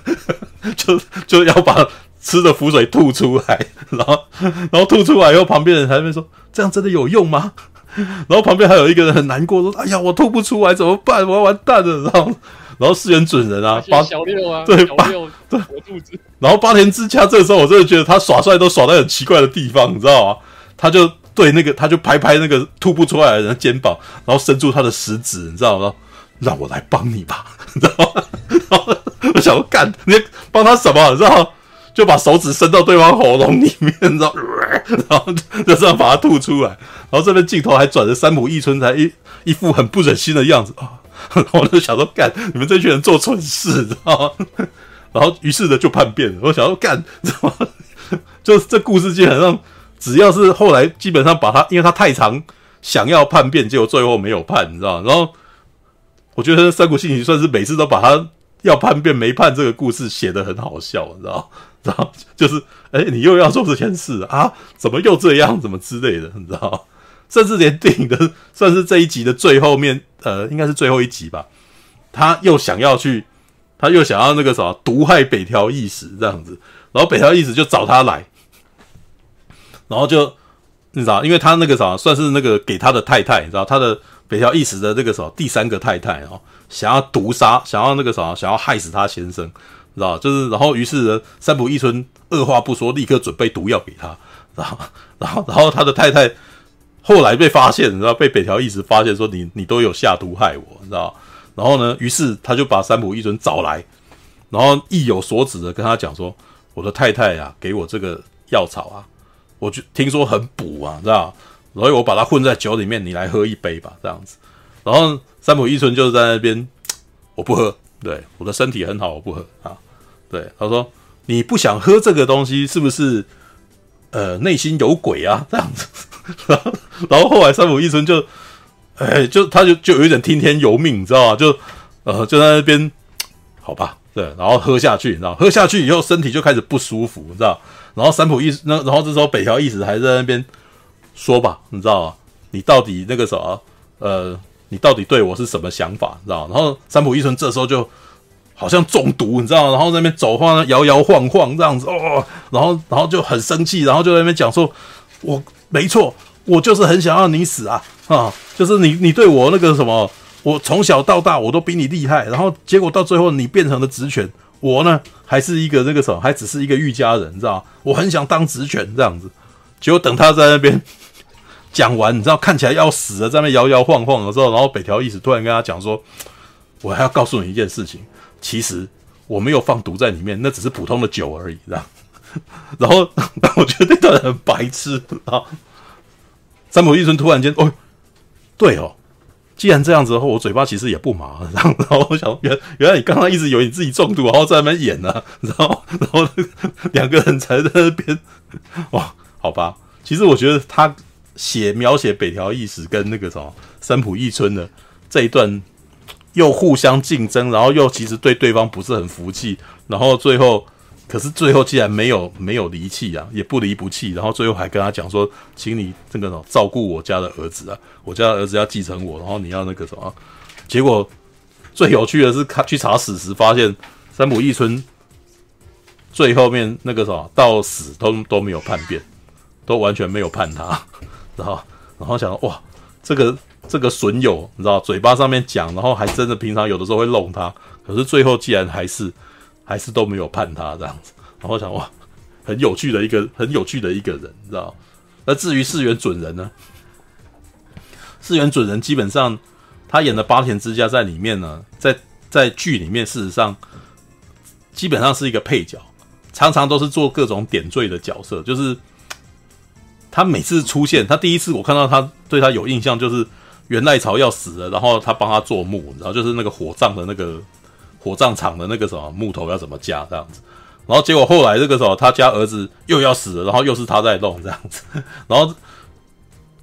就就要把。吃的浮水吐出来，然后，然后吐出来以后，旁边人还在那边说：“这样真的有用吗？”然后旁边还有一个人很难过，说：“哎呀，我吐不出来怎么办？我要完蛋了！”然后，然后四人准人啊，八小六啊，对，小六对，我肚子。然后八田之家这个时候，我真的觉得他耍帅都耍在很奇怪的地方，你知道吗？他就对那个，他就拍拍那个吐不出来的人的肩膀，然后伸出他的食指，你知道吗？让我来帮你吧，你知道吗？然后我想要干，你帮他什么？你知道？就把手指伸到对方喉咙里面，然后，然后就这样把它吐出来。然后这边镜头还转着三浦义村，才一一副很不忍心的样子啊！我就想说，干你们这群人做蠢事，知道吗？然后于是呢就叛变了。我想说，干怎么？就是这故事基本上，只要是后来基本上把他，因为他太长想要叛变，结果最后没有叛，你知道？然后我觉得三谷幸喜算是每次都把他要叛变没叛这个故事写得很好笑，你知道？然后就是，哎、你又要做这件事啊？怎么又这样？怎么之类的？你知道？甚至连电影的算是这一集的最后面，呃，应该是最后一集吧。他又想要去，他又想要那个什么毒害北条义时这样子。然后北条义时就找他来，然后就你知道，因为他那个啥算是那个给他的太太，你知道，他的北条义时的那个什么第三个太太哦，想要毒杀，想要那个啥，想要害死他先生。知道，就是，然后于是呢，三浦义村二话不说，立刻准备毒药给他，然后，然后，然后他的太太后来被发现，你知道，被北条义时发现说你你都有下毒害我，你知道，然后呢，于是他就把三浦义村找来，然后意有所指的跟他讲说，我的太太呀、啊，给我这个药草啊，我就听说很补啊，知道，所以我把它混在酒里面，你来喝一杯吧，这样子，然后三浦一村就在那边，我不喝。对，我的身体很好，我不喝啊。对，他说你不想喝这个东西，是不是？呃，内心有鬼啊，这样子。然后，然后后来三浦一村就，哎，就他就就有一点听天由命，你知道吗？就呃就在那边，好吧，对，然后喝下去，你知道，喝下去以后身体就开始不舒服，你知道。然后三浦义那，然后这时候北条义时还在那边说吧，你知道吗？你到底那个什么，呃。你到底对我是什么想法？你知道？然后三浦义村这时候就好像中毒，你知道？然后那边走晃，摇摇晃晃这样子哦，然后然后就很生气，然后就在那边讲说：“我没错，我就是很想要你死啊啊！就是你你对我那个什么，我从小到大我都比你厉害，然后结果到最后你变成了职权，我呢还是一个那个什么，还只是一个御家人，你知道？我很想当职权这样子，结果等他在那边。”讲完，你知道看起来要死了，在那摇摇晃晃的时候，然后北条义时突然跟他讲说：“我还要告诉你一件事情，其实我没有放毒在里面，那只是普通的酒而已。”这样，然后我觉得那段很白痴啊。三浦义村突然间，哦，对哦，既然这样子的话，我嘴巴其实也不麻。然后，然后我想，原原来你刚刚一直以为你自己中毒，然后在那边演呢、然后，然后两个人才在那边，哇，好吧，其实我觉得他。写描写北条义史跟那个什么三浦义村的这一段，又互相竞争，然后又其实对对方不是很服气，然后最后，可是最后既然没有没有离弃啊，也不离不弃，然后最后还跟他讲说，请你这个照顾我家的儿子啊，我家的儿子要继承我，然后你要那个什么，结果最有趣的是，他去查史实，发现三浦义村最后面那个什么到死都都没有叛变，都完全没有叛他。然后，然后想说哇，这个这个损友，你知道，嘴巴上面讲，然后还真的平常有的时候会弄他，可是最后既然还是还是都没有判他这样子，然后想哇，很有趣的一个很有趣的一个人，你知道？那至于四元准人呢？四元准人基本上他演的八田之家在里面呢，在在剧里面事实上基本上是一个配角，常常都是做各种点缀的角色。就是他每次出现，他第一次我看到他对他有印象，就是源赖朝要死了，然后他帮他做墓，然后就是那个火葬的那个火葬场的那个什么木头要怎么架这样子。然后结果后来这个时候，他家儿子又要死了，然后又是他在弄这样子，然后。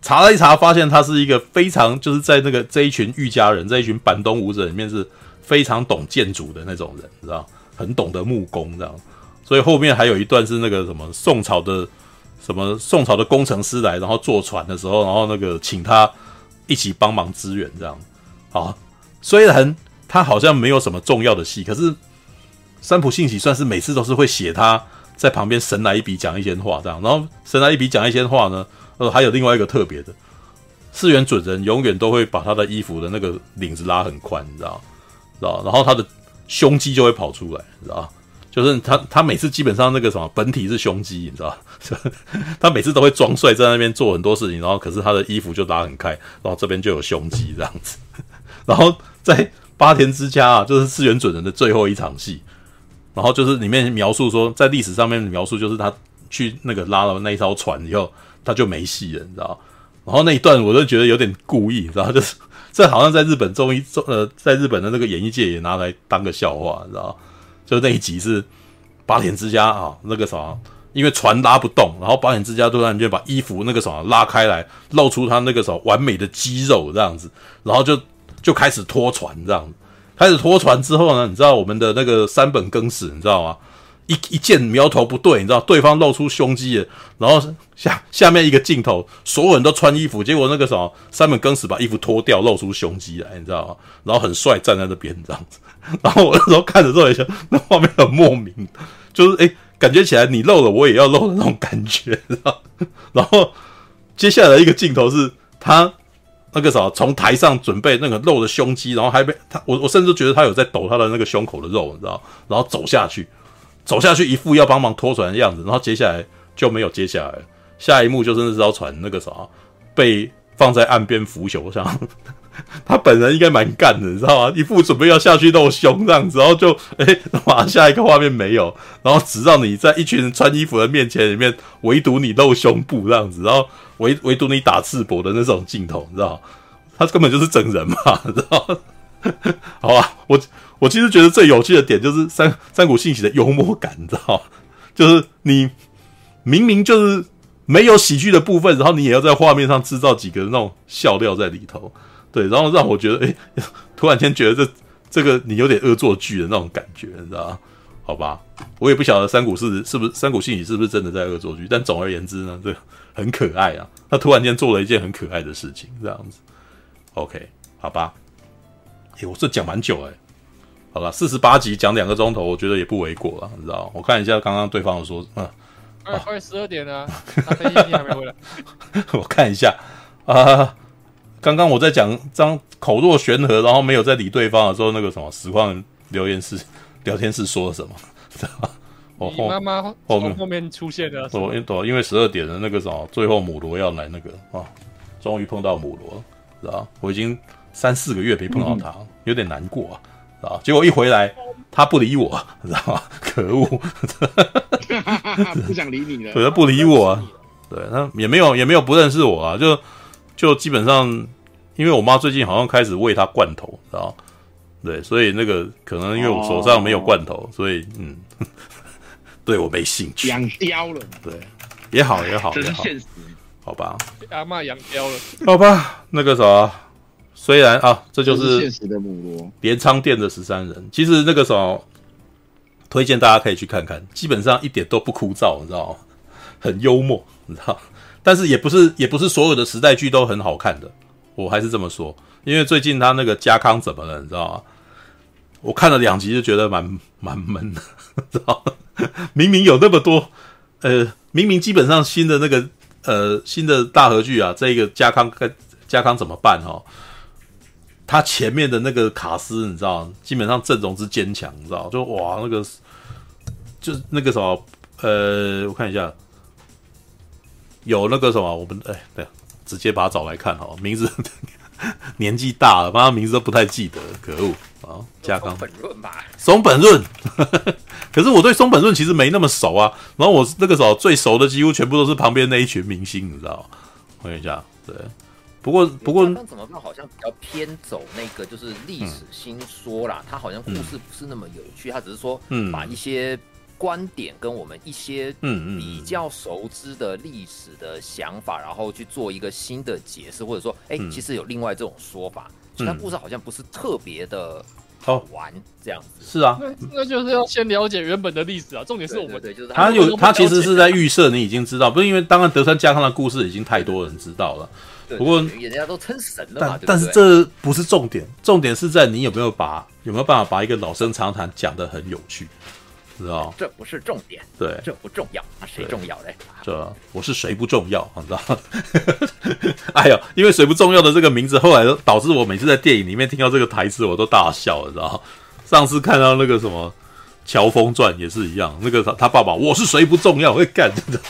查了一查，发现他是一个非常就是在那个这一群御家人，这一群板东武者里面是非常懂建筑的那种人，知道很懂得木工这样。所以后面还有一段是那个什么宋朝的什么宋朝的工程师来，然后坐船的时候，然后那个请他一起帮忙支援这样。好，虽然他好像没有什么重要的戏，可是三浦信喜算是每次都是会写他在旁边神来一笔讲一些话这样，然后神来一笔讲一些话呢。呃，还有另外一个特别的，四原准人永远都会把他的衣服的那个领子拉很宽，你知道？知道？然后他的胸肌就会跑出来，你知道？就是他他每次基本上那个什么本体是胸肌，你知道？他每次都会装帅在那边做很多事情，然后可是他的衣服就拉很开，然后这边就有胸肌这样子。然后在八田之家啊，就是市原准人的最后一场戏，然后就是里面描述说，在历史上面描述就是他去那个拉了那一艘船以后。他就没戏了，你知道？然后那一段我都觉得有点故意，然后就是这好像在日本综艺中呃，在日本的那个演艺界也拿来当个笑话，你知道？就那一集是八田之家啊，那个啥，因为船拉不动，然后八田之家突然间把衣服那个什么拉开来，露出他那个什么完美的肌肉这样子，然后就就开始拖船这样子，开始拖船之后呢，你知道我们的那个山本耕史，你知道吗？一一见苗头不对，你知道对方露出胸肌了，然后下下面一个镜头，所有人都穿衣服，结果那个什么山本耕史把衣服脱掉，露出胸肌来，你知道吗？然后很帅站在那边这样子，然后我那时候看着之后也想，那画面很莫名，就是诶，感觉起来你露了，我也要露的那种感觉，知道？然后接下来一个镜头是他那个什么从台上准备那个露的胸肌，然后还被他我我甚至觉得他有在抖他的那个胸口的肉，你知道？然后走下去。走下去，一副要帮忙拖船的样子，然后接下来就没有接下来。下一幕就是那艘船那个啥被放在岸边腐朽，上 他本人应该蛮干的，你知道吗？一副准备要下去露胸这样子，然后就哎，马上下一个画面没有，然后只让你在一群人穿衣服的面前里面，唯独你露胸部这样子，然后唯唯独你打赤膊的那种镜头，你知道吗？他根本就是整人嘛，你知道吗？好吧，我。我其实觉得最有趣的点就是三三谷信喜的幽默感，你知道吗，就是你明明就是没有喜剧的部分，然后你也要在画面上制造几个那种笑料在里头，对，然后让我觉得，哎，突然间觉得这这个你有点恶作剧的那种感觉，你知道？好吧，我也不晓得三谷是是不是三谷信喜是不是真的在恶作剧，但总而言之呢，这很可爱啊，他突然间做了一件很可爱的事情，这样子，OK，好吧，哎，我这讲蛮久哎。好了，四十八集讲两个钟头，我觉得也不为过了，你知道？我看一下刚刚对方有说，嗯，快快十二点了，他飞机还没回来。我看一下啊，刚刚我在讲张口若悬河，然后没有在理对方的时候，那个什么实况留言室 聊天室说了什么？知道吗？我后妈妈后面后面出现的，对，因因为十二点的那个什么，最后母罗要来那个啊，终于碰到母罗，知道？我已经三四个月没碰到他，嗯、有点难过啊。啊！结果一回来，他不理我，知道吗？可恶，不想理你了。对，他不理我，对他也没有也没有不认识我啊，就就基本上，因为我妈最近好像开始喂它罐头，知道吗？对，所以那个可能因为我手上没有罐头，哦、所以嗯，对我没兴趣。养貂了，对，也好也好，这是现实，好吧？阿嬷养貂了，好吧？那个啥。虽然啊，这就是现实的母罗镰仓店的十三人。其实那个时候，推荐大家可以去看看，基本上一点都不枯燥，你知道吗？很幽默，你知道。但是也不是也不是所有的时代剧都很好看的，我还是这么说。因为最近他那个家康怎么了，你知道吗？我看了两集就觉得蛮蛮闷的，知道？明明有那么多，呃，明明基本上新的那个呃新的大河剧啊，这个家康跟家康怎么办哈？他前面的那个卡斯，你知道，基本上阵容之坚强，你知道，就哇，那个就那个什么，呃，我看一下，有那个什么，我们哎，对，直接把他找来看哈，名字 年纪大了，把他名字都不太记得，可恶啊！加冈本润吧，松本润。可是我对松本润其实没那么熟啊。然后我那个时候最熟的几乎全部都是旁边那一群明星，你知道？我跟你讲，对。不过不过，怎么办？好像比较偏走那个就是历史新说啦，他、嗯、好像故事不是那么有趣，他、嗯、只是说把一些。观点跟我们一些嗯比较熟知的历史的想法，然后去做一个新的解释，或者说，哎，其实有另外这种说法，其他故事好像不是特别的好玩这样子。是啊，那就是要先了解原本的历史啊。重点是我们对，就是他有他其实是在预设你已经知道，不是因为当然德川家康的故事已经太多人知道了。不过人家都称神了嘛，但是这不是重点，重点是在你有没有把有没有办法把一个老生常谈讲的很有趣。知道这不是重点，对，这不重要，那谁重要嘞？这我是谁不重要？你知道？哎呦，因为谁不重要的这个名字，后来导致我每次在电影里面听到这个台词，我都大笑，你知道？上次看到那个什么《乔峰传》也是一样，那个他他爸爸我是谁不重要？会干真的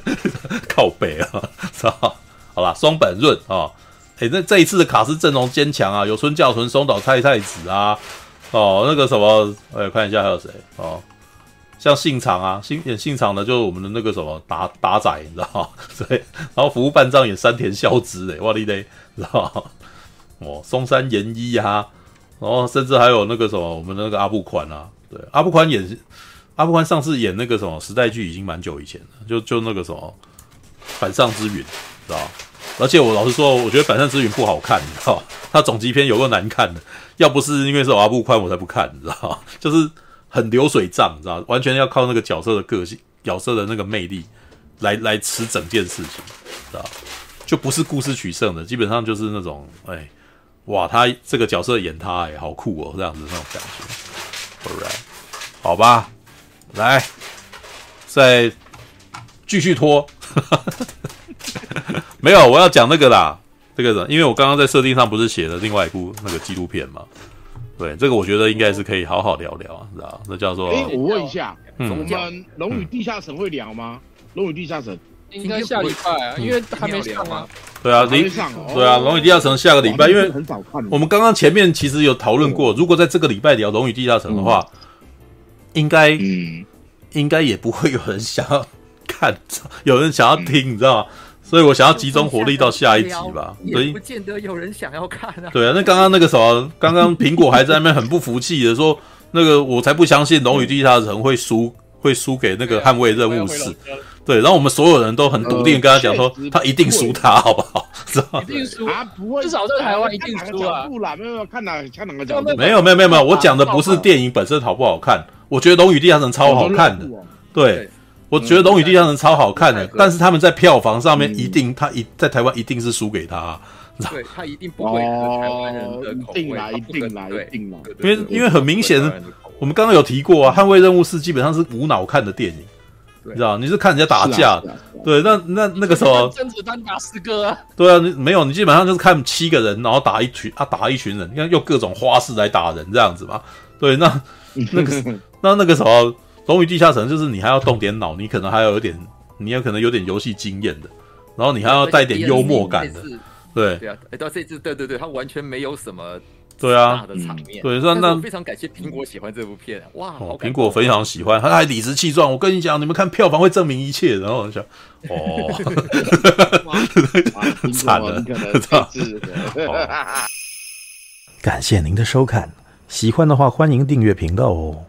靠北啊，知道？好啦，松本润啊，哎、哦，那这一次的卡司阵容坚强啊，有村教纯、松岛菜菜子啊，哦，那个什么，哎，看一下还有谁哦。像信长啊，信演信长的，就是我们的那个什么达达仔，你知道吗？对，然后服务半藏演山田孝之，哎，哇哩嘞，知道吗？哦，松山研一啊，然后甚至还有那个什么，我们的那个阿部宽啊，对，阿部宽演阿部宽上次演那个什么时代剧已经蛮久以前了，就就那个什么反上之云，知道吗？而且我老实说，我觉得反上之云不好看，你知道吗？他总集篇有个难看的，要不是因为是阿部宽，我才不看，你知道吗？就是。很流水账，你知道，完全要靠那个角色的个性、角色的那个魅力来来吃整件事情，知道？就不是故事取胜的，基本上就是那种，哎，哇，他这个角色演他，哎，好酷哦，这样子那种感觉。Alright，好吧，来，再继续拖。没有，我要讲那个啦，这个人，因为我刚刚在设定上不是写了另外一部那个纪录片嘛。对，这个我觉得应该是可以好好聊聊啊，知道那叫做……哎，我问一下，嗯、我们《龙与地下城》会聊吗？《龙与地下城》应该下礼拜啊，因为还没上啊。对啊，离上对啊，《龙与地下城》下个礼拜，因为很少看。我们刚刚前面其实有讨论过，如果在这个礼拜聊《龙与地下城》的话，应该嗯，应该也不会有人想要 看，有人想要听，你知道吗？所以我想要集中火力到下一集吧，所以不见得有人想要看啊。对啊，那刚刚那个什么，刚刚苹果还在那边很不服气的说，那个我才不相信《龙与地下城》会输，会输给那个《捍卫任务四》。对，然后我们所有人都很笃定跟他讲说，他一定输，他好不好？知道一定输啊，不会，至少在台湾一定输啊。不啦，没有看哪看哪个角度？没有没有没有没有，我讲的不是电影本身好不好看，我觉得《龙与地下城》超好看的，对。我觉得《龙与地下城》超好看的，嗯、但是他们在票房上面一定，嗯、他一在台湾一定是输给他，对，他一定不会是台湾人的口味，定来定来。定来，因为因为很明显，我们刚刚有提过啊，《捍卫任务四》基本上是无脑看的电影，你知道，你是看人家打架，对，那那那个时候甄子丹打四个啊，对啊，你没有，你基本上就是看七个人，然后打一群啊，打一群人，你看用各种花式来打人这样子嘛，对，那那个 那那个时候。龙与地下城就是你还要动点脑，你可能还要有点，你有可能有点游戏经验的，然后你还要带点幽默感的，对对啊，哎，到这次对对对，他完全没有什么对啊大的场面，对，那那非常感谢苹果喜欢这部片，哇，苹果非常喜欢，他还理直气壮，我跟你讲，你们看票房会证明一切，然后我就想，哦，惨了，感谢您的收看，喜欢的话欢迎订阅频道哦。